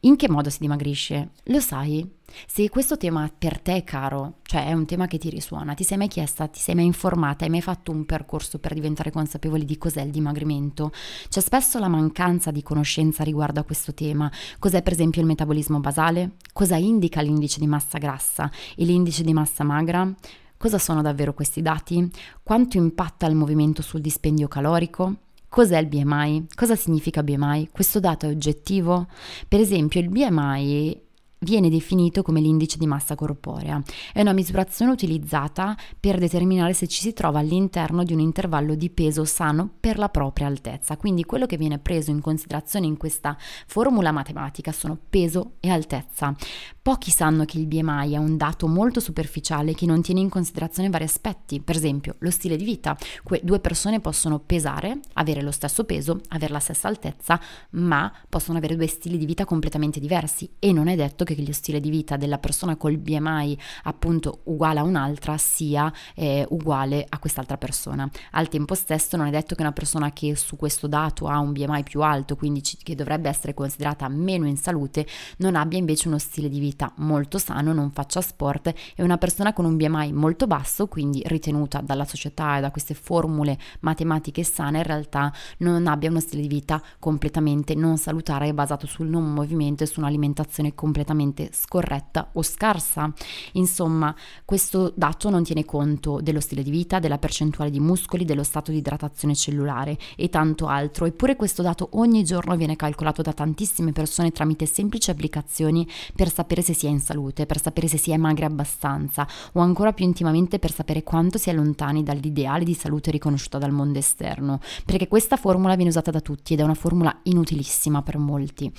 Speaker 1: In che modo si dimagrisce? Lo sai? Se questo tema per te è caro, cioè è un tema che ti risuona, ti sei mai chiesta, ti sei mai informata, hai mai fatto un percorso per diventare consapevoli di cos'è il dimagrimento? C'è spesso la mancanza di conoscenza riguardo a questo tema. Cos'è per esempio il metabolismo basale? Cosa indica l'indice di massa grassa e l'indice di massa magra? Cosa sono davvero questi dati? Quanto impatta il movimento sul dispendio calorico? Cos'è il BMI? Cosa significa BMI? Questo dato è oggettivo? Per esempio, il BMI viene definito come l'indice di massa corporea. È una misurazione utilizzata per determinare se ci si trova all'interno di un intervallo di peso sano per la propria altezza. Quindi quello che viene preso in considerazione in questa formula matematica sono peso e altezza. Pochi sanno che il BMI è un dato molto superficiale che non tiene in considerazione vari aspetti, per esempio lo stile di vita. Que- due persone possono pesare, avere lo stesso peso, avere la stessa altezza, ma possono avere due stili di vita completamente diversi e non è detto che che lo stile di vita della persona col BMI appunto uguale a un'altra sia eh, uguale a quest'altra persona. Al tempo stesso non è detto che una persona che su questo dato ha un BMI più alto, quindi ci, che dovrebbe essere considerata meno in salute, non abbia invece uno stile di vita molto sano, non faccia sport e una persona con un BMI molto basso, quindi ritenuta dalla società e da queste formule matematiche sane, in realtà non abbia uno stile di vita completamente non salutare basato sul non movimento e su un'alimentazione completamente completamente scorretta o scarsa. Insomma, questo dato non tiene conto dello stile di vita, della percentuale di muscoli, dello stato di idratazione cellulare e tanto altro. Eppure questo dato ogni giorno viene calcolato da tantissime persone tramite semplici applicazioni per sapere se si è in salute, per sapere se si è magri abbastanza o ancora più intimamente per sapere quanto si è lontani dall'ideale di salute riconosciuta dal mondo esterno, perché questa formula viene usata da tutti ed è una formula inutilissima per molti.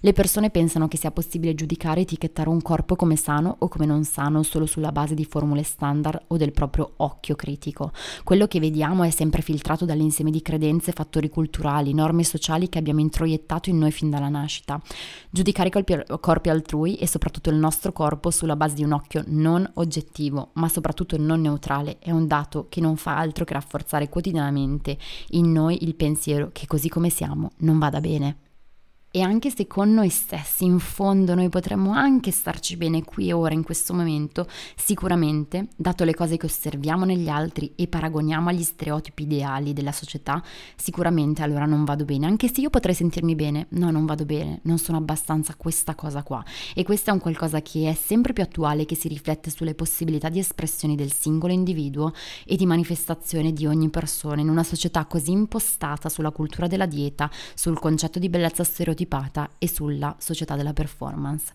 Speaker 1: Le persone pensano che sia possibile giudicare giudicare e etichettare un corpo come sano o come non sano solo sulla base di formule standard o del proprio occhio critico. Quello che vediamo è sempre filtrato dall'insieme di credenze, fattori culturali, norme sociali che abbiamo introiettato in noi fin dalla nascita. Giudicare i corpi altrui e soprattutto il nostro corpo sulla base di un occhio non oggettivo, ma soprattutto non neutrale, è un dato che non fa altro che rafforzare quotidianamente in noi il pensiero che così come siamo non vada bene. E anche se con noi stessi, in fondo, noi potremmo anche starci bene qui e ora, in questo momento, sicuramente, dato le cose che osserviamo negli altri e paragoniamo agli stereotipi ideali della società, sicuramente allora non vado bene. Anche se io potrei sentirmi bene, no, non vado bene, non sono abbastanza questa cosa qua. E questo è un qualcosa che è sempre più attuale, che si riflette sulle possibilità di espressione del singolo individuo e di manifestazione di ogni persona in una società così impostata sulla cultura della dieta, sul concetto di bellezza stereotipata stereotipata e sulla società della performance.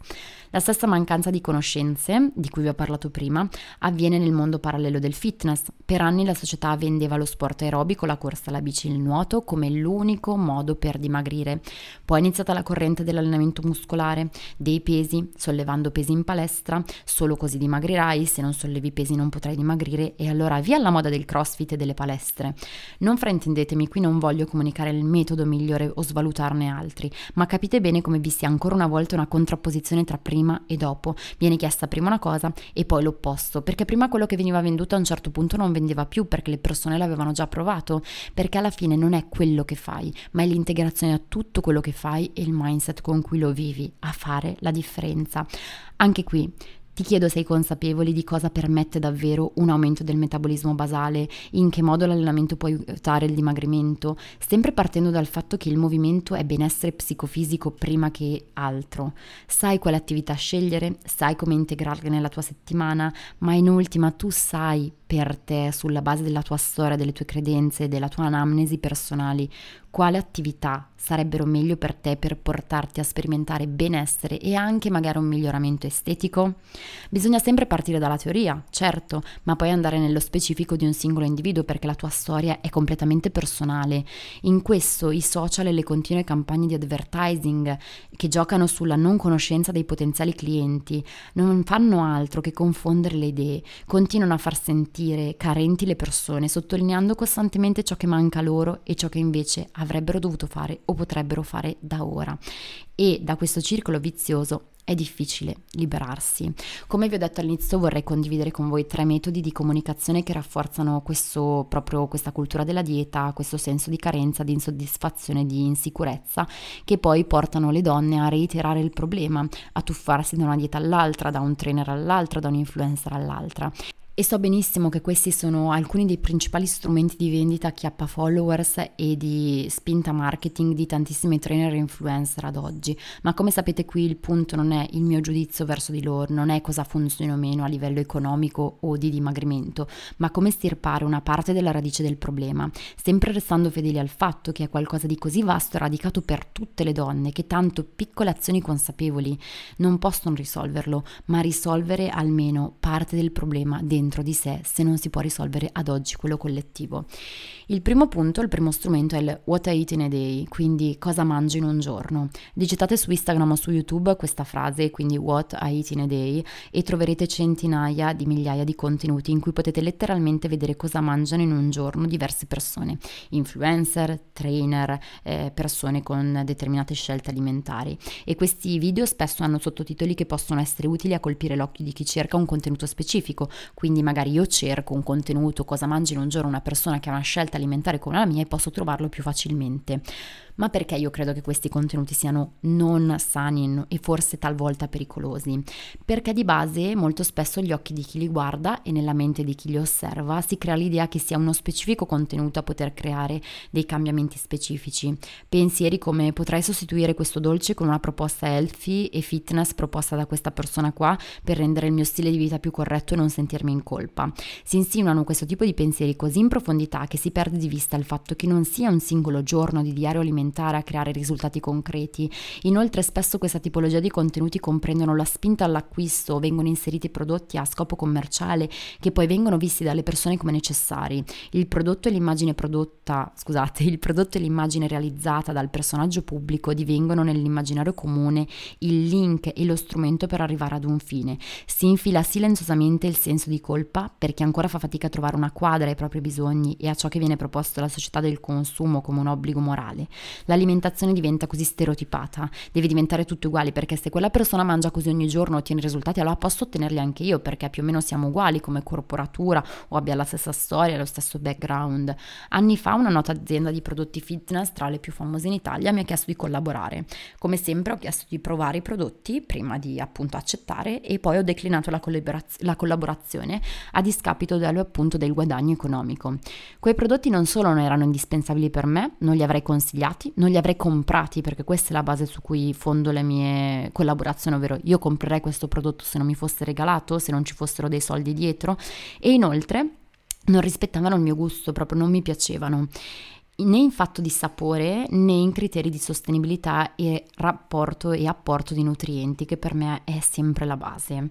Speaker 1: La stessa mancanza di conoscenze, di cui vi ho parlato prima, avviene nel mondo parallelo del fitness. Per anni la società vendeva lo sport aerobico, la corsa, la bici, il nuoto come l'unico modo per dimagrire. Poi è iniziata la corrente dell'allenamento muscolare, dei pesi, sollevando pesi in palestra, solo così dimagrirai, se non sollevi pesi non potrai dimagrire e allora via la moda del crossfit e delle palestre. Non fraintendetemi, qui non voglio comunicare il metodo migliore o svalutarne altri, ma capite bene come vi sia ancora una volta una contrapposizione tra prima e dopo. Viene chiesta prima una cosa e poi l'opposto, perché prima quello che veniva venduto a un certo punto non vendeva più perché le persone l'avevano già provato, perché alla fine non è quello che fai, ma è l'integrazione a tutto quello che fai e il mindset con cui lo vivi a fare la differenza. Anche qui ti chiedo se sei consapevoli di cosa permette davvero un aumento del metabolismo basale, in che modo l'allenamento può aiutare il dimagrimento, sempre partendo dal fatto che il movimento è benessere psicofisico prima che altro. Sai quale attività scegliere, sai come integrarle nella tua settimana, ma in ultima tu sai per te, sulla base della tua storia, delle tue credenze, della tua anamnesi personali, quale attività sarebbero meglio per te per portarti a sperimentare benessere e anche magari un miglioramento estetico? Bisogna sempre partire dalla teoria, certo, ma poi andare nello specifico di un singolo individuo perché la tua storia è completamente personale. In questo i social e le continue campagne di advertising che giocano sulla non conoscenza dei potenziali clienti non fanno altro che confondere le idee, continuano a far sentire carenti le persone, sottolineando costantemente ciò che manca loro e ciò che invece avrebbero dovuto fare o potrebbero fare da ora. E da questo circolo vizioso è difficile liberarsi. Come vi ho detto all'inizio vorrei condividere con voi tre metodi di comunicazione che rafforzano questo, proprio questa cultura della dieta, questo senso di carenza, di insoddisfazione, di insicurezza, che poi portano le donne a reiterare il problema, a tuffarsi da una dieta all'altra, da un trainer all'altro, da un influencer all'altra. E so benissimo che questi sono alcuni dei principali strumenti di vendita chiappa followers e di spinta marketing di tantissimi trainer e influencer ad oggi, ma come sapete qui il punto non è il mio giudizio verso di loro, non è cosa funziona o meno a livello economico o di dimagrimento, ma come stirpare una parte della radice del problema, sempre restando fedeli al fatto che è qualcosa di così vasto e radicato per tutte le donne che tanto piccole azioni consapevoli non possono risolverlo, ma risolvere almeno parte del problema dentro dentro di sé se non si può risolvere ad oggi quello collettivo. Il primo punto, il primo strumento è il What I Eat in a Day, quindi cosa mangio in un giorno. Digitate su Instagram o su YouTube questa frase, quindi What I Eat in a Day, e troverete centinaia di migliaia di contenuti in cui potete letteralmente vedere cosa mangiano in un giorno diverse persone, influencer, trainer, eh, persone con determinate scelte alimentari. E questi video spesso hanno sottotitoli che possono essere utili a colpire l'occhio di chi cerca un contenuto specifico, quindi quindi magari io cerco un contenuto, cosa mangi in un giorno una persona che ha una scelta alimentare come la mia e posso trovarlo più facilmente ma perché io credo che questi contenuti siano non sani e forse talvolta pericolosi? Perché di base molto spesso gli occhi di chi li guarda e nella mente di chi li osserva si crea l'idea che sia uno specifico contenuto a poter creare dei cambiamenti specifici. Pensieri come potrei sostituire questo dolce con una proposta healthy e fitness proposta da questa persona qua per rendere il mio stile di vita più corretto e non sentirmi in colpa. Si insinuano questo tipo di pensieri così in profondità che si perde di vista il fatto che non sia un singolo giorno di diario alimentare sperimentare, a creare risultati concreti. Inoltre spesso questa tipologia di contenuti comprendono la spinta all'acquisto, vengono inseriti prodotti a scopo commerciale che poi vengono visti dalle persone come necessari. Il prodotto e l'immagine prodotta, scusate, il prodotto e l'immagine realizzata dal personaggio pubblico divengono nell'immaginario comune il link e lo strumento per arrivare ad un fine. Si infila silenziosamente il senso di colpa per chi ancora fa fatica a trovare una quadra ai propri bisogni e a ciò che viene proposto dalla società del consumo come un obbligo morale. L'alimentazione diventa così stereotipata, deve diventare tutto uguale perché se quella persona mangia così ogni giorno ottiene risultati, allora posso ottenerli anche io perché più o meno siamo uguali come corporatura o abbia la stessa storia, lo stesso background. Anni fa una nota azienda di prodotti fitness tra le più famose in Italia mi ha chiesto di collaborare. Come sempre ho chiesto di provare i prodotti prima di appunto accettare e poi ho declinato la, collaboraz- la collaborazione a discapito dello appunto del guadagno economico. Quei prodotti non solo non erano indispensabili per me, non li avrei consigliati, non li avrei comprati perché questa è la base su cui fondo le mie collaborazioni, ovvero io comprerei questo prodotto se non mi fosse regalato, se non ci fossero dei soldi dietro e inoltre non rispettavano il mio gusto, proprio non mi piacevano né in fatto di sapore né in criteri di sostenibilità e rapporto e apporto di nutrienti che per me è sempre la base.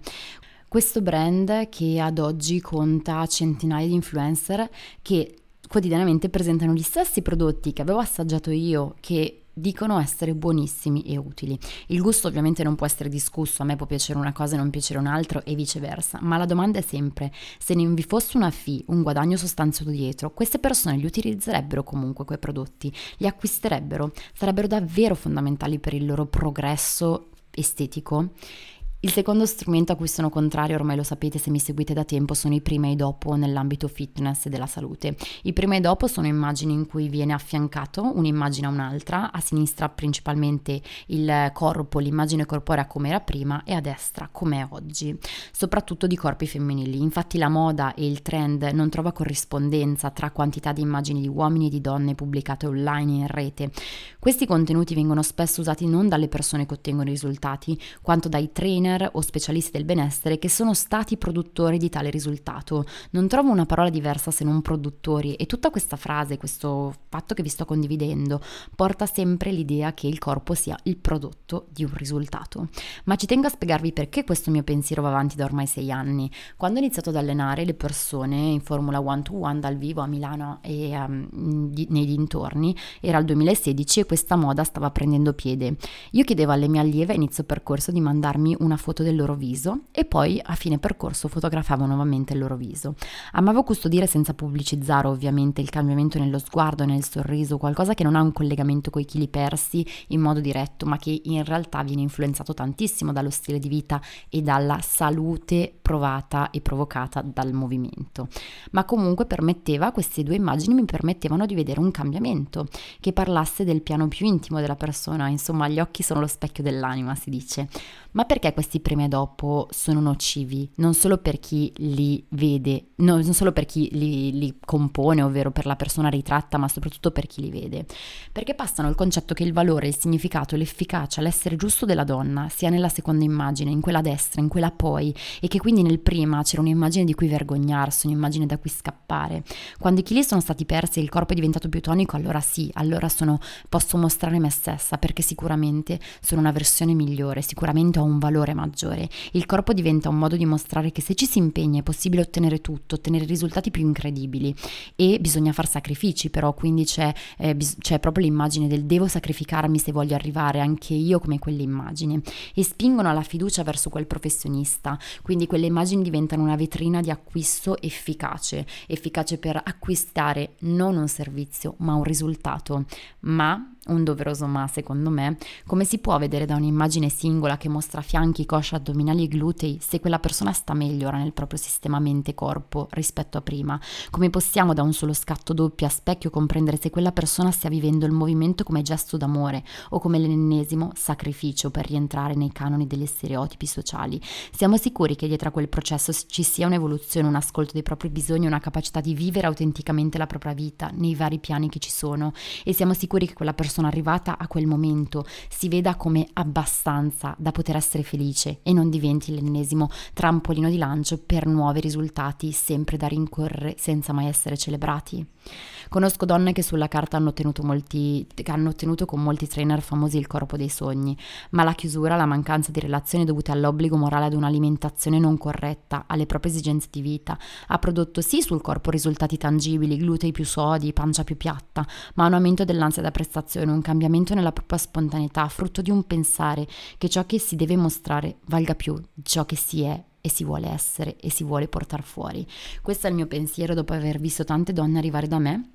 Speaker 1: Questo brand che ad oggi conta centinaia di influencer che quotidianamente presentano gli stessi prodotti che avevo assaggiato io, che dicono essere buonissimi e utili. Il gusto ovviamente non può essere discusso, a me può piacere una cosa e non piacere un'altra e viceversa, ma la domanda è sempre se non vi fosse una fee, un guadagno sostanzioso dietro, queste persone li utilizzerebbero comunque quei prodotti, li acquisterebbero, sarebbero davvero fondamentali per il loro progresso estetico il secondo strumento a cui sono contrario, ormai lo sapete se mi seguite da tempo, sono i prima e i dopo nell'ambito fitness e della salute. I prima e dopo sono immagini in cui viene affiancato un'immagine a un'altra, a sinistra principalmente il corpo, l'immagine corporea come era prima e a destra come è oggi, soprattutto di corpi femminili. Infatti la moda e il trend non trova corrispondenza tra quantità di immagini di uomini e di donne pubblicate online e in rete. Questi contenuti vengono spesso usati non dalle persone che ottengono i risultati, quanto dai trainer trainer o specialisti del benessere che sono stati produttori di tale risultato. Non trovo una parola diversa se non produttori e tutta questa frase, questo fatto che vi sto condividendo, porta sempre l'idea che il corpo sia il prodotto di un risultato. Ma ci tengo a spiegarvi perché questo mio pensiero va avanti da ormai sei anni. Quando ho iniziato ad allenare le persone in Formula One to One dal vivo a Milano e um, nei dintorni, era il 2016 e questa moda stava prendendo piede. Io chiedevo alle mie allieve a inizio percorso di mandarmi una foto del loro viso e poi a fine percorso fotografavo nuovamente il loro viso. Amavo custodire senza pubblicizzare ovviamente il cambiamento nello sguardo, nel sorriso, qualcosa che non ha un collegamento con i chili persi in modo diretto, ma che in realtà viene influenzato tantissimo dallo stile di vita e dalla salute provata e provocata dal movimento. Ma comunque permetteva, queste due immagini mi permettevano di vedere un cambiamento che parlasse del piano più intimo della persona, insomma gli occhi sono lo specchio dell'anima, si dice. Ma perché questi prima e dopo sono nocivi? Non solo per chi li vede, no, non solo per chi li, li, compone, ovvero per la persona ritratta, ma soprattutto per chi li vede. Perché passano il concetto che il valore, il significato, l'efficacia, l'essere giusto della donna sia nella seconda immagine, in quella destra, in quella poi, e che quindi nel prima c'era un'immagine di cui vergognarsi, un'immagine da cui scappare. Quando i chili sono stati persi e il corpo è diventato più tonico, allora sì, allora sono, posso mostrare me stessa, perché sicuramente sono una versione migliore, sicuramente ho un valore maggiore. Il corpo diventa un modo di mostrare che se ci si impegna è possibile ottenere tutto, ottenere risultati più incredibili. E bisogna far sacrifici però, quindi c'è, eh, bis- c'è proprio l'immagine del devo sacrificarmi se voglio arrivare anche io come quell'immagine. E spingono alla fiducia verso quel professionista, quindi quelle immagini diventano una vetrina di acquisto efficace, efficace per acquistare non un servizio ma un risultato, ma un doveroso ma secondo me, come si può vedere da un'immagine singola che mostra fianchi, coscia, addominali e glutei se quella persona sta meglio ora nel proprio sistema mente-corpo rispetto a prima? Come possiamo da un solo scatto doppio a specchio comprendere se quella persona stia vivendo il movimento come gesto d'amore o come l'ennesimo sacrificio per rientrare nei canoni degli stereotipi sociali? Siamo sicuri che dietro a quel processo ci sia un'evoluzione, un ascolto dei propri bisogni, una capacità di vivere autenticamente la propria vita nei vari piani che ci sono e siamo sicuri che quella persona persona arrivata a quel momento si veda come abbastanza da poter essere felice felice e non diventi l'ennesimo trampolino di lancio per nuovi risultati sempre da rincorrere senza mai essere celebrati. Conosco donne che sulla carta hanno ottenuto, molti, hanno ottenuto con molti trainer famosi il corpo dei sogni, ma la chiusura, la mancanza di relazioni dovute all'obbligo morale ad un'alimentazione non corretta, alle proprie esigenze di vita, ha prodotto sì sul corpo risultati tangibili, glutei più sodi, pancia più piatta, ma un aumento dell'ansia da prestazione, un cambiamento nella propria spontaneità, frutto di un pensare che ciò che si deve mostrare valga più di ciò che si è e si vuole essere e si vuole portare fuori. Questo è il mio pensiero dopo aver visto tante donne arrivare da me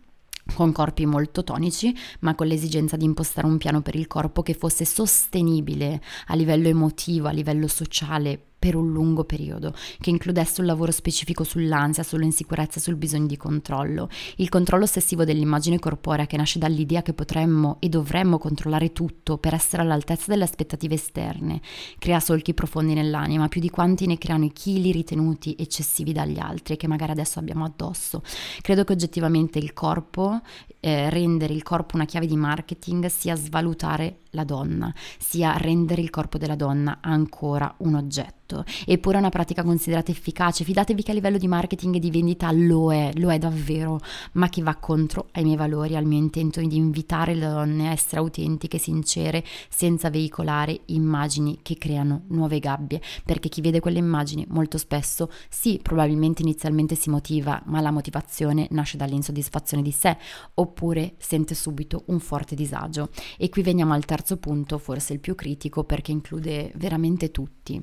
Speaker 1: con corpi molto tonici, ma con l'esigenza di impostare un piano per il corpo che fosse sostenibile a livello emotivo, a livello sociale, per un lungo periodo, che includesse un lavoro specifico sull'ansia, sull'insicurezza, sul bisogno di controllo. Il controllo ossessivo dell'immagine corporea che nasce dall'idea che potremmo e dovremmo controllare tutto per essere all'altezza delle aspettative esterne, crea solchi profondi nell'anima, più di quanti ne creano i chili ritenuti eccessivi dagli altri che magari adesso abbiamo addosso. Credo che oggettivamente il corpo, eh, rendere il corpo una chiave di marketing sia svalutare la donna, sia rendere il corpo della donna ancora un oggetto eppure è una pratica considerata efficace. Fidatevi che a livello di marketing e di vendita lo è, lo è davvero, ma che va contro ai miei valori, al mio intento di invitare le donne a essere autentiche, sincere, senza veicolare immagini che creano nuove gabbie, perché chi vede quelle immagini molto spesso sì, probabilmente inizialmente si motiva, ma la motivazione nasce dall'insoddisfazione di sé, oppure sente subito un forte disagio. E qui veniamo al terzo punto, forse il più critico, perché include veramente tutti.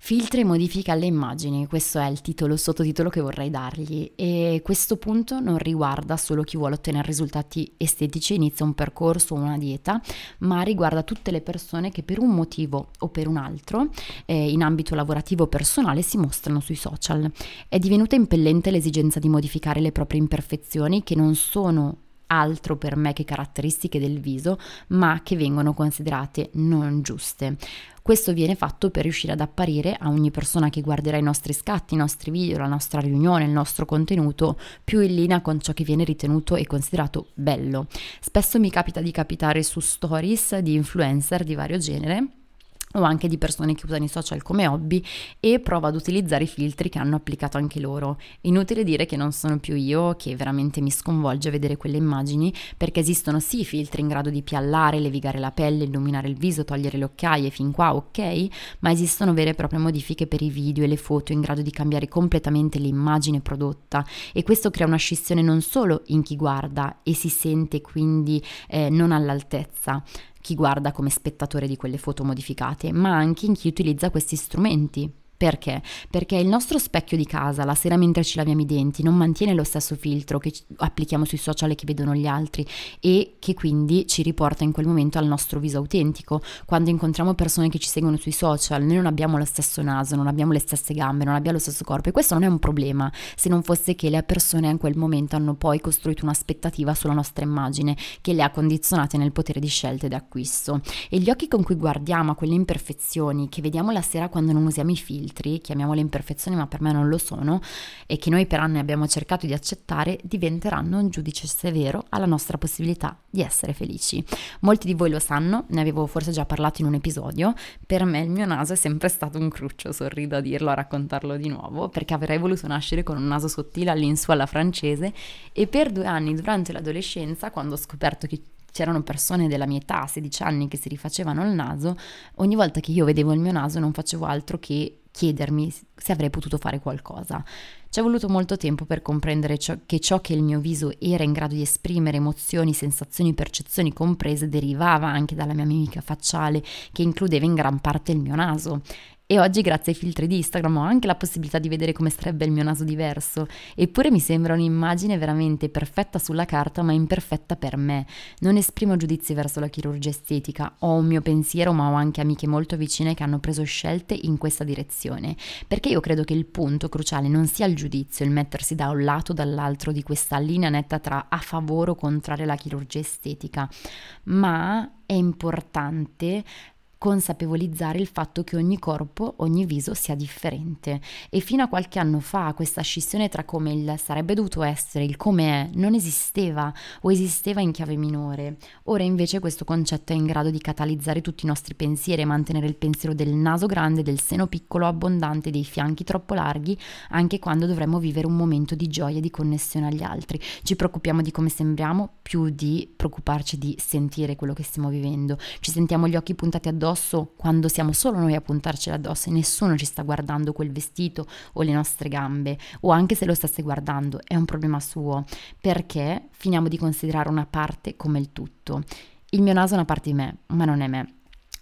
Speaker 1: Filtri e modifiche alle immagini, questo è il titolo, sottotitolo che vorrei dargli e questo punto non riguarda solo chi vuole ottenere risultati estetici, inizia un percorso o una dieta, ma riguarda tutte le persone che per un motivo o per un altro, eh, in ambito lavorativo o personale, si mostrano sui social. È divenuta impellente l'esigenza di modificare le proprie imperfezioni che non sono altro per me che caratteristiche del viso, ma che vengono considerate non giuste. Questo viene fatto per riuscire ad apparire a ogni persona che guarderà i nostri scatti, i nostri video, la nostra riunione, il nostro contenuto più in linea con ciò che viene ritenuto e considerato bello. Spesso mi capita di capitare su stories di influencer di vario genere o anche di persone che usano i social come hobby e provo ad utilizzare i filtri che hanno applicato anche loro. Inutile dire che non sono più io, che veramente mi sconvolge vedere quelle immagini, perché esistono sì filtri in grado di piallare, levigare la pelle, illuminare il viso, togliere le occhiaie, fin qua ok, ma esistono vere e proprie modifiche per i video e le foto in grado di cambiare completamente l'immagine prodotta e questo crea una scissione non solo in chi guarda e si sente quindi eh, non all'altezza, chi guarda come spettatore di quelle foto modificate, ma anche in chi utilizza questi strumenti perché? Perché il nostro specchio di casa, la sera mentre ci laviamo i denti, non mantiene lo stesso filtro che applichiamo sui social e che vedono gli altri e che quindi ci riporta in quel momento al nostro viso autentico. Quando incontriamo persone che ci seguono sui social, noi non abbiamo lo stesso naso, non abbiamo le stesse gambe, non abbiamo lo stesso corpo e questo non è un problema se non fosse che le persone in quel momento hanno poi costruito un'aspettativa sulla nostra immagine che le ha condizionate nel potere di scelta e d'acquisto. E gli occhi con cui guardiamo a quelle imperfezioni che vediamo la sera quando non usiamo i filtri, filtri, chiamiamole imperfezioni ma per me non lo sono, e che noi per anni abbiamo cercato di accettare, diventeranno un giudice severo alla nostra possibilità di essere felici. Molti di voi lo sanno, ne avevo forse già parlato in un episodio, per me il mio naso è sempre stato un cruccio, sorrido a dirlo, a raccontarlo di nuovo, perché avrei voluto nascere con un naso sottile all'insù alla francese e per due anni durante l'adolescenza, quando ho scoperto che c'erano persone della mia età, 16 anni, che si rifacevano il naso, ogni volta che io vedevo il mio naso non facevo altro che chiedermi se avrei potuto fare qualcosa. Ci è voluto molto tempo per comprendere ciò, che ciò che il mio viso era in grado di esprimere, emozioni, sensazioni, percezioni comprese, derivava anche dalla mia mimica facciale, che includeva in gran parte il mio naso. E oggi, grazie ai filtri di Instagram, ho anche la possibilità di vedere come sarebbe il mio naso diverso. Eppure mi sembra un'immagine veramente perfetta sulla carta, ma imperfetta per me. Non esprimo giudizi verso la chirurgia estetica, ho un mio pensiero, ma ho anche amiche molto vicine che hanno preso scelte in questa direzione. Perché io credo che il punto cruciale non sia il giudizio, il mettersi da un lato o dall'altro di questa linea netta tra a favore o contrario alla chirurgia estetica, ma è importante consapevolizzare il fatto che ogni corpo, ogni viso sia differente e fino a qualche anno fa questa scissione tra come il sarebbe dovuto essere, il come è, non esisteva o esisteva in chiave minore. Ora invece questo concetto è in grado di catalizzare tutti i nostri pensieri e mantenere il pensiero del naso grande, del seno piccolo abbondante, dei fianchi troppo larghi, anche quando dovremmo vivere un momento di gioia e di connessione agli altri. Ci preoccupiamo di come sembriamo più di preoccuparci di sentire quello che stiamo vivendo. Ci sentiamo gli occhi puntati addosso addosso quando siamo solo noi a puntarcela addosso e nessuno ci sta guardando quel vestito o le nostre gambe o anche se lo stesse guardando è un problema suo perché finiamo di considerare una parte come il tutto. Il mio naso è una parte di me, ma non è me.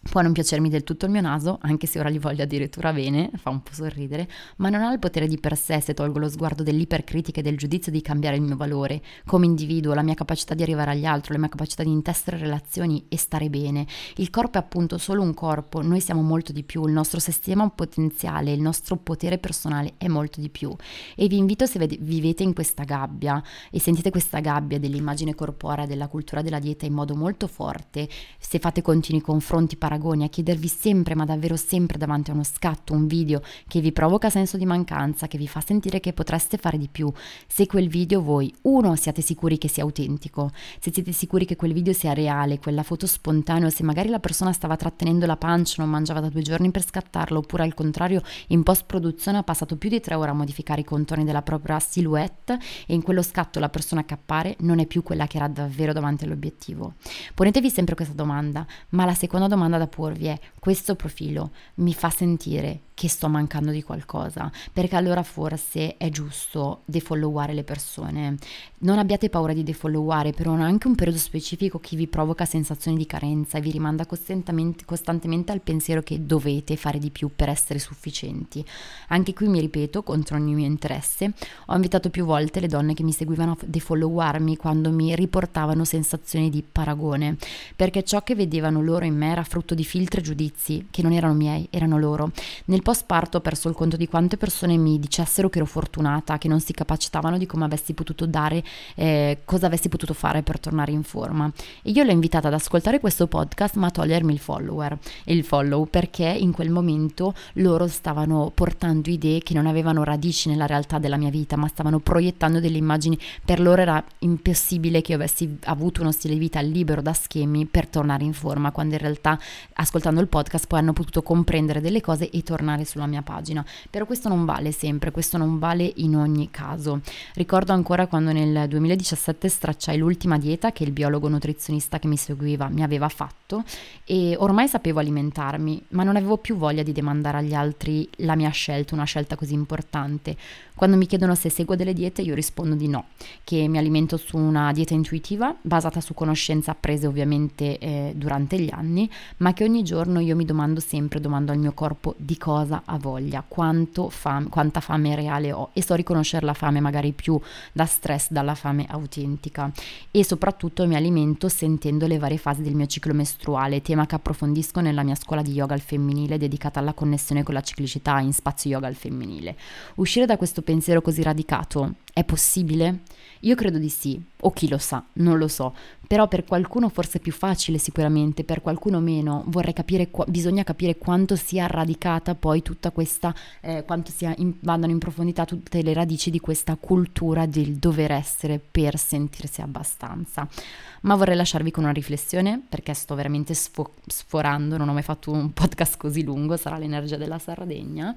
Speaker 1: Può non piacermi del tutto il mio naso, anche se ora gli voglio addirittura bene, fa un po' sorridere, ma non ha il potere di per sé se tolgo lo sguardo dell'ipercritica e del giudizio di cambiare il mio valore come individuo, la mia capacità di arrivare agli altri, la mia capacità di intessere relazioni e stare bene. Il corpo è appunto solo un corpo, noi siamo molto di più, il nostro sistema potenziale, il nostro potere personale è molto di più. E vi invito se vivete in questa gabbia e sentite questa gabbia dell'immagine corporea, della cultura della dieta in modo molto forte, se fate continui confronti paragoni, paragoni, a chiedervi sempre, ma davvero sempre davanti a uno scatto, un video che vi provoca senso di mancanza, che vi fa sentire che potreste fare di più, se quel video voi, uno, siate sicuri che sia autentico, se siete sicuri che quel video sia reale, quella foto spontanea, se magari la persona stava trattenendo la pancia, non mangiava da due giorni per scattarlo, oppure al contrario in post-produzione ha passato più di tre ore a modificare i contorni della propria silhouette e in quello scatto la persona che appare non è più quella che era davvero davanti all'obiettivo. Ponetevi sempre questa domanda, ma la seconda domanda da da porvi è questo profilo mi fa sentire che sto mancando di qualcosa, perché allora forse è giusto defolloware le persone. Non abbiate paura di defolloware, però anche un periodo specifico che vi provoca sensazioni di carenza e vi rimanda costantemente, costantemente al pensiero che dovete fare di più per essere sufficienti. Anche qui mi ripeto, contro ogni mio interesse, ho invitato più volte le donne che mi seguivano a defollowarmi quando mi riportavano sensazioni di paragone, perché ciò che vedevano loro in me era frutto di filtri e giudizi che non erano miei, erano loro. Nel post ho perso il conto di quante persone mi dicessero che ero fortunata, che non si capacitavano di come avessi potuto dare, eh, cosa avessi potuto fare per tornare in forma. E io l'ho invitata ad ascoltare questo podcast, ma a togliermi il follower, il follow, perché in quel momento loro stavano portando idee che non avevano radici nella realtà della mia vita, ma stavano proiettando delle immagini. Per loro era impossibile che io avessi avuto uno stile di vita libero da schemi per tornare in forma, quando in realtà ascoltando il podcast poi hanno potuto comprendere delle cose e tornare tornare sulla mia pagina, però questo non vale sempre, questo non vale in ogni caso. Ricordo ancora quando nel 2017 stracciai l'ultima dieta che il biologo nutrizionista che mi seguiva mi aveva fatto e ormai sapevo alimentarmi, ma non avevo più voglia di demandare agli altri la mia scelta, una scelta così importante. Quando mi chiedono se seguo delle diete io rispondo di no, che mi alimento su una dieta intuitiva basata su conoscenze apprese ovviamente eh, durante gli anni, ma che ogni giorno io mi domando sempre, domando al mio corpo di cosa cosa ha voglia, fame, quanta fame reale ho e so riconoscere la fame magari più da stress dalla fame autentica e soprattutto mi alimento sentendo le varie fasi del mio ciclo mestruale, tema che approfondisco nella mia scuola di yoga al femminile dedicata alla connessione con la ciclicità in spazio yoga al femminile. Uscire da questo pensiero così radicato è possibile? Io credo di sì, o chi lo sa, non lo so, però per qualcuno forse è più facile sicuramente, per qualcuno meno, vorrei capire, bisogna capire quanto sia radicata poi tutta questa, eh, quanto in, vadano in profondità tutte le radici di questa cultura del dover essere per sentirsi abbastanza. Ma vorrei lasciarvi con una riflessione, perché sto veramente sfo- sforando, non ho mai fatto un podcast così lungo, sarà l'energia della Sardegna.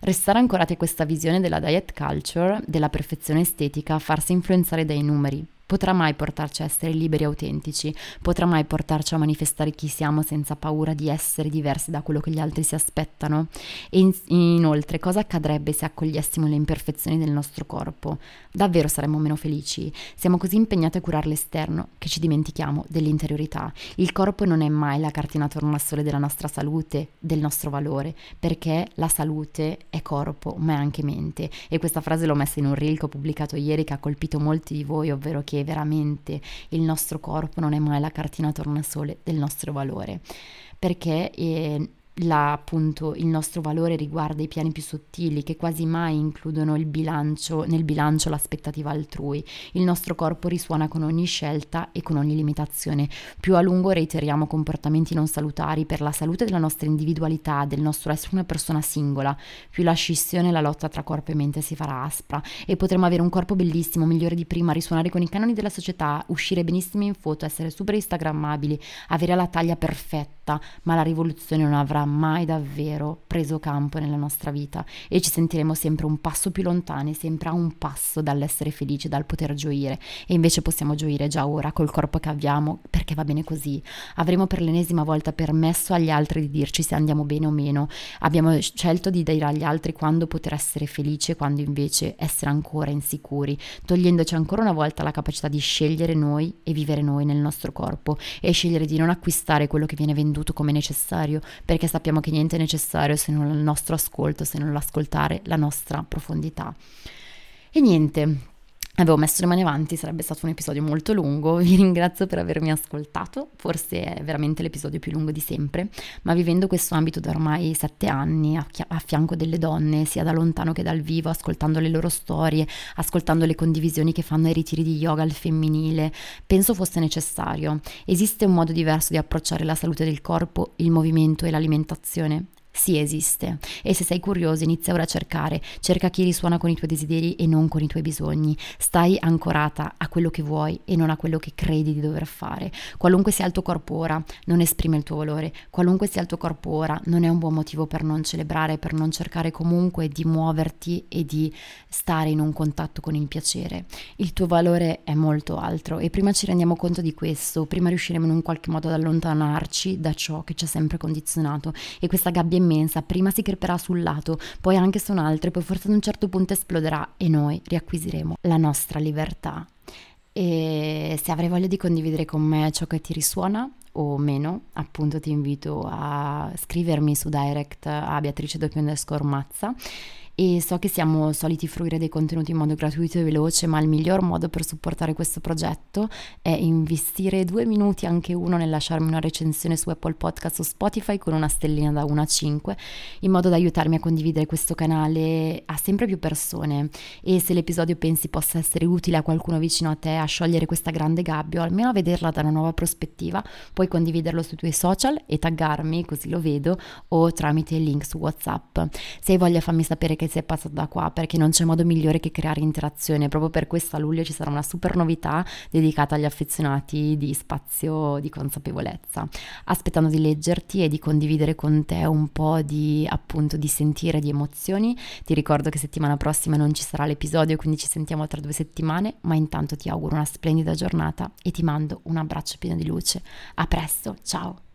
Speaker 1: Restare ancorati a questa visione della diet culture, della perfezione estetica, farsi influenzare dai numeri, potrà mai portarci a essere liberi e autentici, potrà mai portarci a manifestare chi siamo senza paura di essere diversi da quello che gli altri si aspettano? E in, inoltre, cosa accadrebbe se accogliessimo le imperfezioni del nostro corpo? Davvero saremmo meno felici? Siamo così impegnati a curare l'esterno che ci dimentichiamo dell'interiorità. Il corpo non è mai la cartina tornasole della nostra salute, del nostro valore, perché la salute è corpo, ma è anche mente. E questa frase l'ho messa in un reel che ho pubblicato ieri che ha colpito molti di voi, ovvero che veramente il nostro corpo non è mai la cartina tornasole del nostro valore, perché eh, la, appunto il nostro valore riguarda i piani più sottili che quasi mai includono il bilancio, nel bilancio l'aspettativa altrui. Il nostro corpo risuona con ogni scelta e con ogni limitazione. Più a lungo reiteriamo comportamenti non salutari per la salute della nostra individualità, del nostro essere una persona singola, più la scissione e la lotta tra corpo e mente si farà aspra e potremo avere un corpo bellissimo, migliore di prima, risuonare con i canoni della società, uscire benissimo in foto, essere super instagrammabili, avere la taglia perfetta, ma la rivoluzione non avrà mai davvero preso campo nella nostra vita e ci sentiremo sempre un passo più lontani, sempre a un passo dall'essere felici, dal poter gioire e invece possiamo gioire già ora col corpo che abbiamo perché va bene così. Avremo per l'ennesima volta permesso agli altri di dirci se andiamo bene o meno. Abbiamo scelto di dire agli altri quando poter essere felici e quando invece essere ancora insicuri, togliendoci ancora una volta la capacità di scegliere noi e vivere noi nel nostro corpo e scegliere di non acquistare quello che viene venduto come necessario perché sappiamo che niente è necessario se non il nostro ascolto, se non l'ascoltare la nostra profondità. E niente, Avevo messo le mani avanti, sarebbe stato un episodio molto lungo, vi ringrazio per avermi ascoltato, forse è veramente l'episodio più lungo di sempre, ma vivendo questo ambito da ormai sette anni a, a fianco delle donne, sia da lontano che dal vivo, ascoltando le loro storie, ascoltando le condivisioni che fanno ai ritiri di yoga al femminile, penso fosse necessario. Esiste un modo diverso di approcciare la salute del corpo, il movimento e l'alimentazione? Sì, esiste. E se sei curioso, inizia ora a cercare. Cerca chi risuona con i tuoi desideri e non con i tuoi bisogni. Stai ancorata a quello che vuoi e non a quello che credi di dover fare. Qualunque sia il tuo corpo ora, non esprime il tuo valore. Qualunque sia il tuo corpo ora, non è un buon motivo per non celebrare, per non cercare comunque di muoverti e di stare in un contatto con il piacere. Il tuo valore è molto altro e prima ci rendiamo conto di questo, prima riusciremo in un qualche modo ad allontanarci da ciò che ci ha sempre condizionato. E questa gabbia immensa, prima si creperà sul lato, poi anche su un altro e poi forse ad un certo punto esploderà e noi riacquisiremo la nostra libertà. E se avrai voglia di condividere con me ciò che ti risuona o meno, appunto ti invito a scrivermi su direct a Beatrice Mazza e so che siamo soliti fruire dei contenuti in modo gratuito e veloce, ma il miglior modo per supportare questo progetto è investire due minuti, anche uno, nel lasciarmi una recensione su Apple Podcast o Spotify con una stellina da 1 a 5, in modo da aiutarmi a condividere questo canale a sempre più persone e se l'episodio pensi possa essere utile a qualcuno vicino a te a sciogliere questa grande gabbia o almeno a vederla da una nuova prospettiva, puoi condividerlo sui tuoi social e taggarmi così lo vedo o tramite il link su WhatsApp. Se hai voglia fammi sapere che sei passato da qua perché non c'è modo migliore che creare interazione. Proprio per questo a luglio ci sarà una super novità dedicata agli affezionati di spazio di consapevolezza. Aspettando di leggerti e di condividere con te un po' di appunto di sentire, di emozioni. Ti ricordo che settimana prossima non ci sarà l'episodio, quindi ci sentiamo tra due settimane, ma intanto ti auguro una splendida giornata e ti mando un abbraccio pieno di luce. A presto, ciao!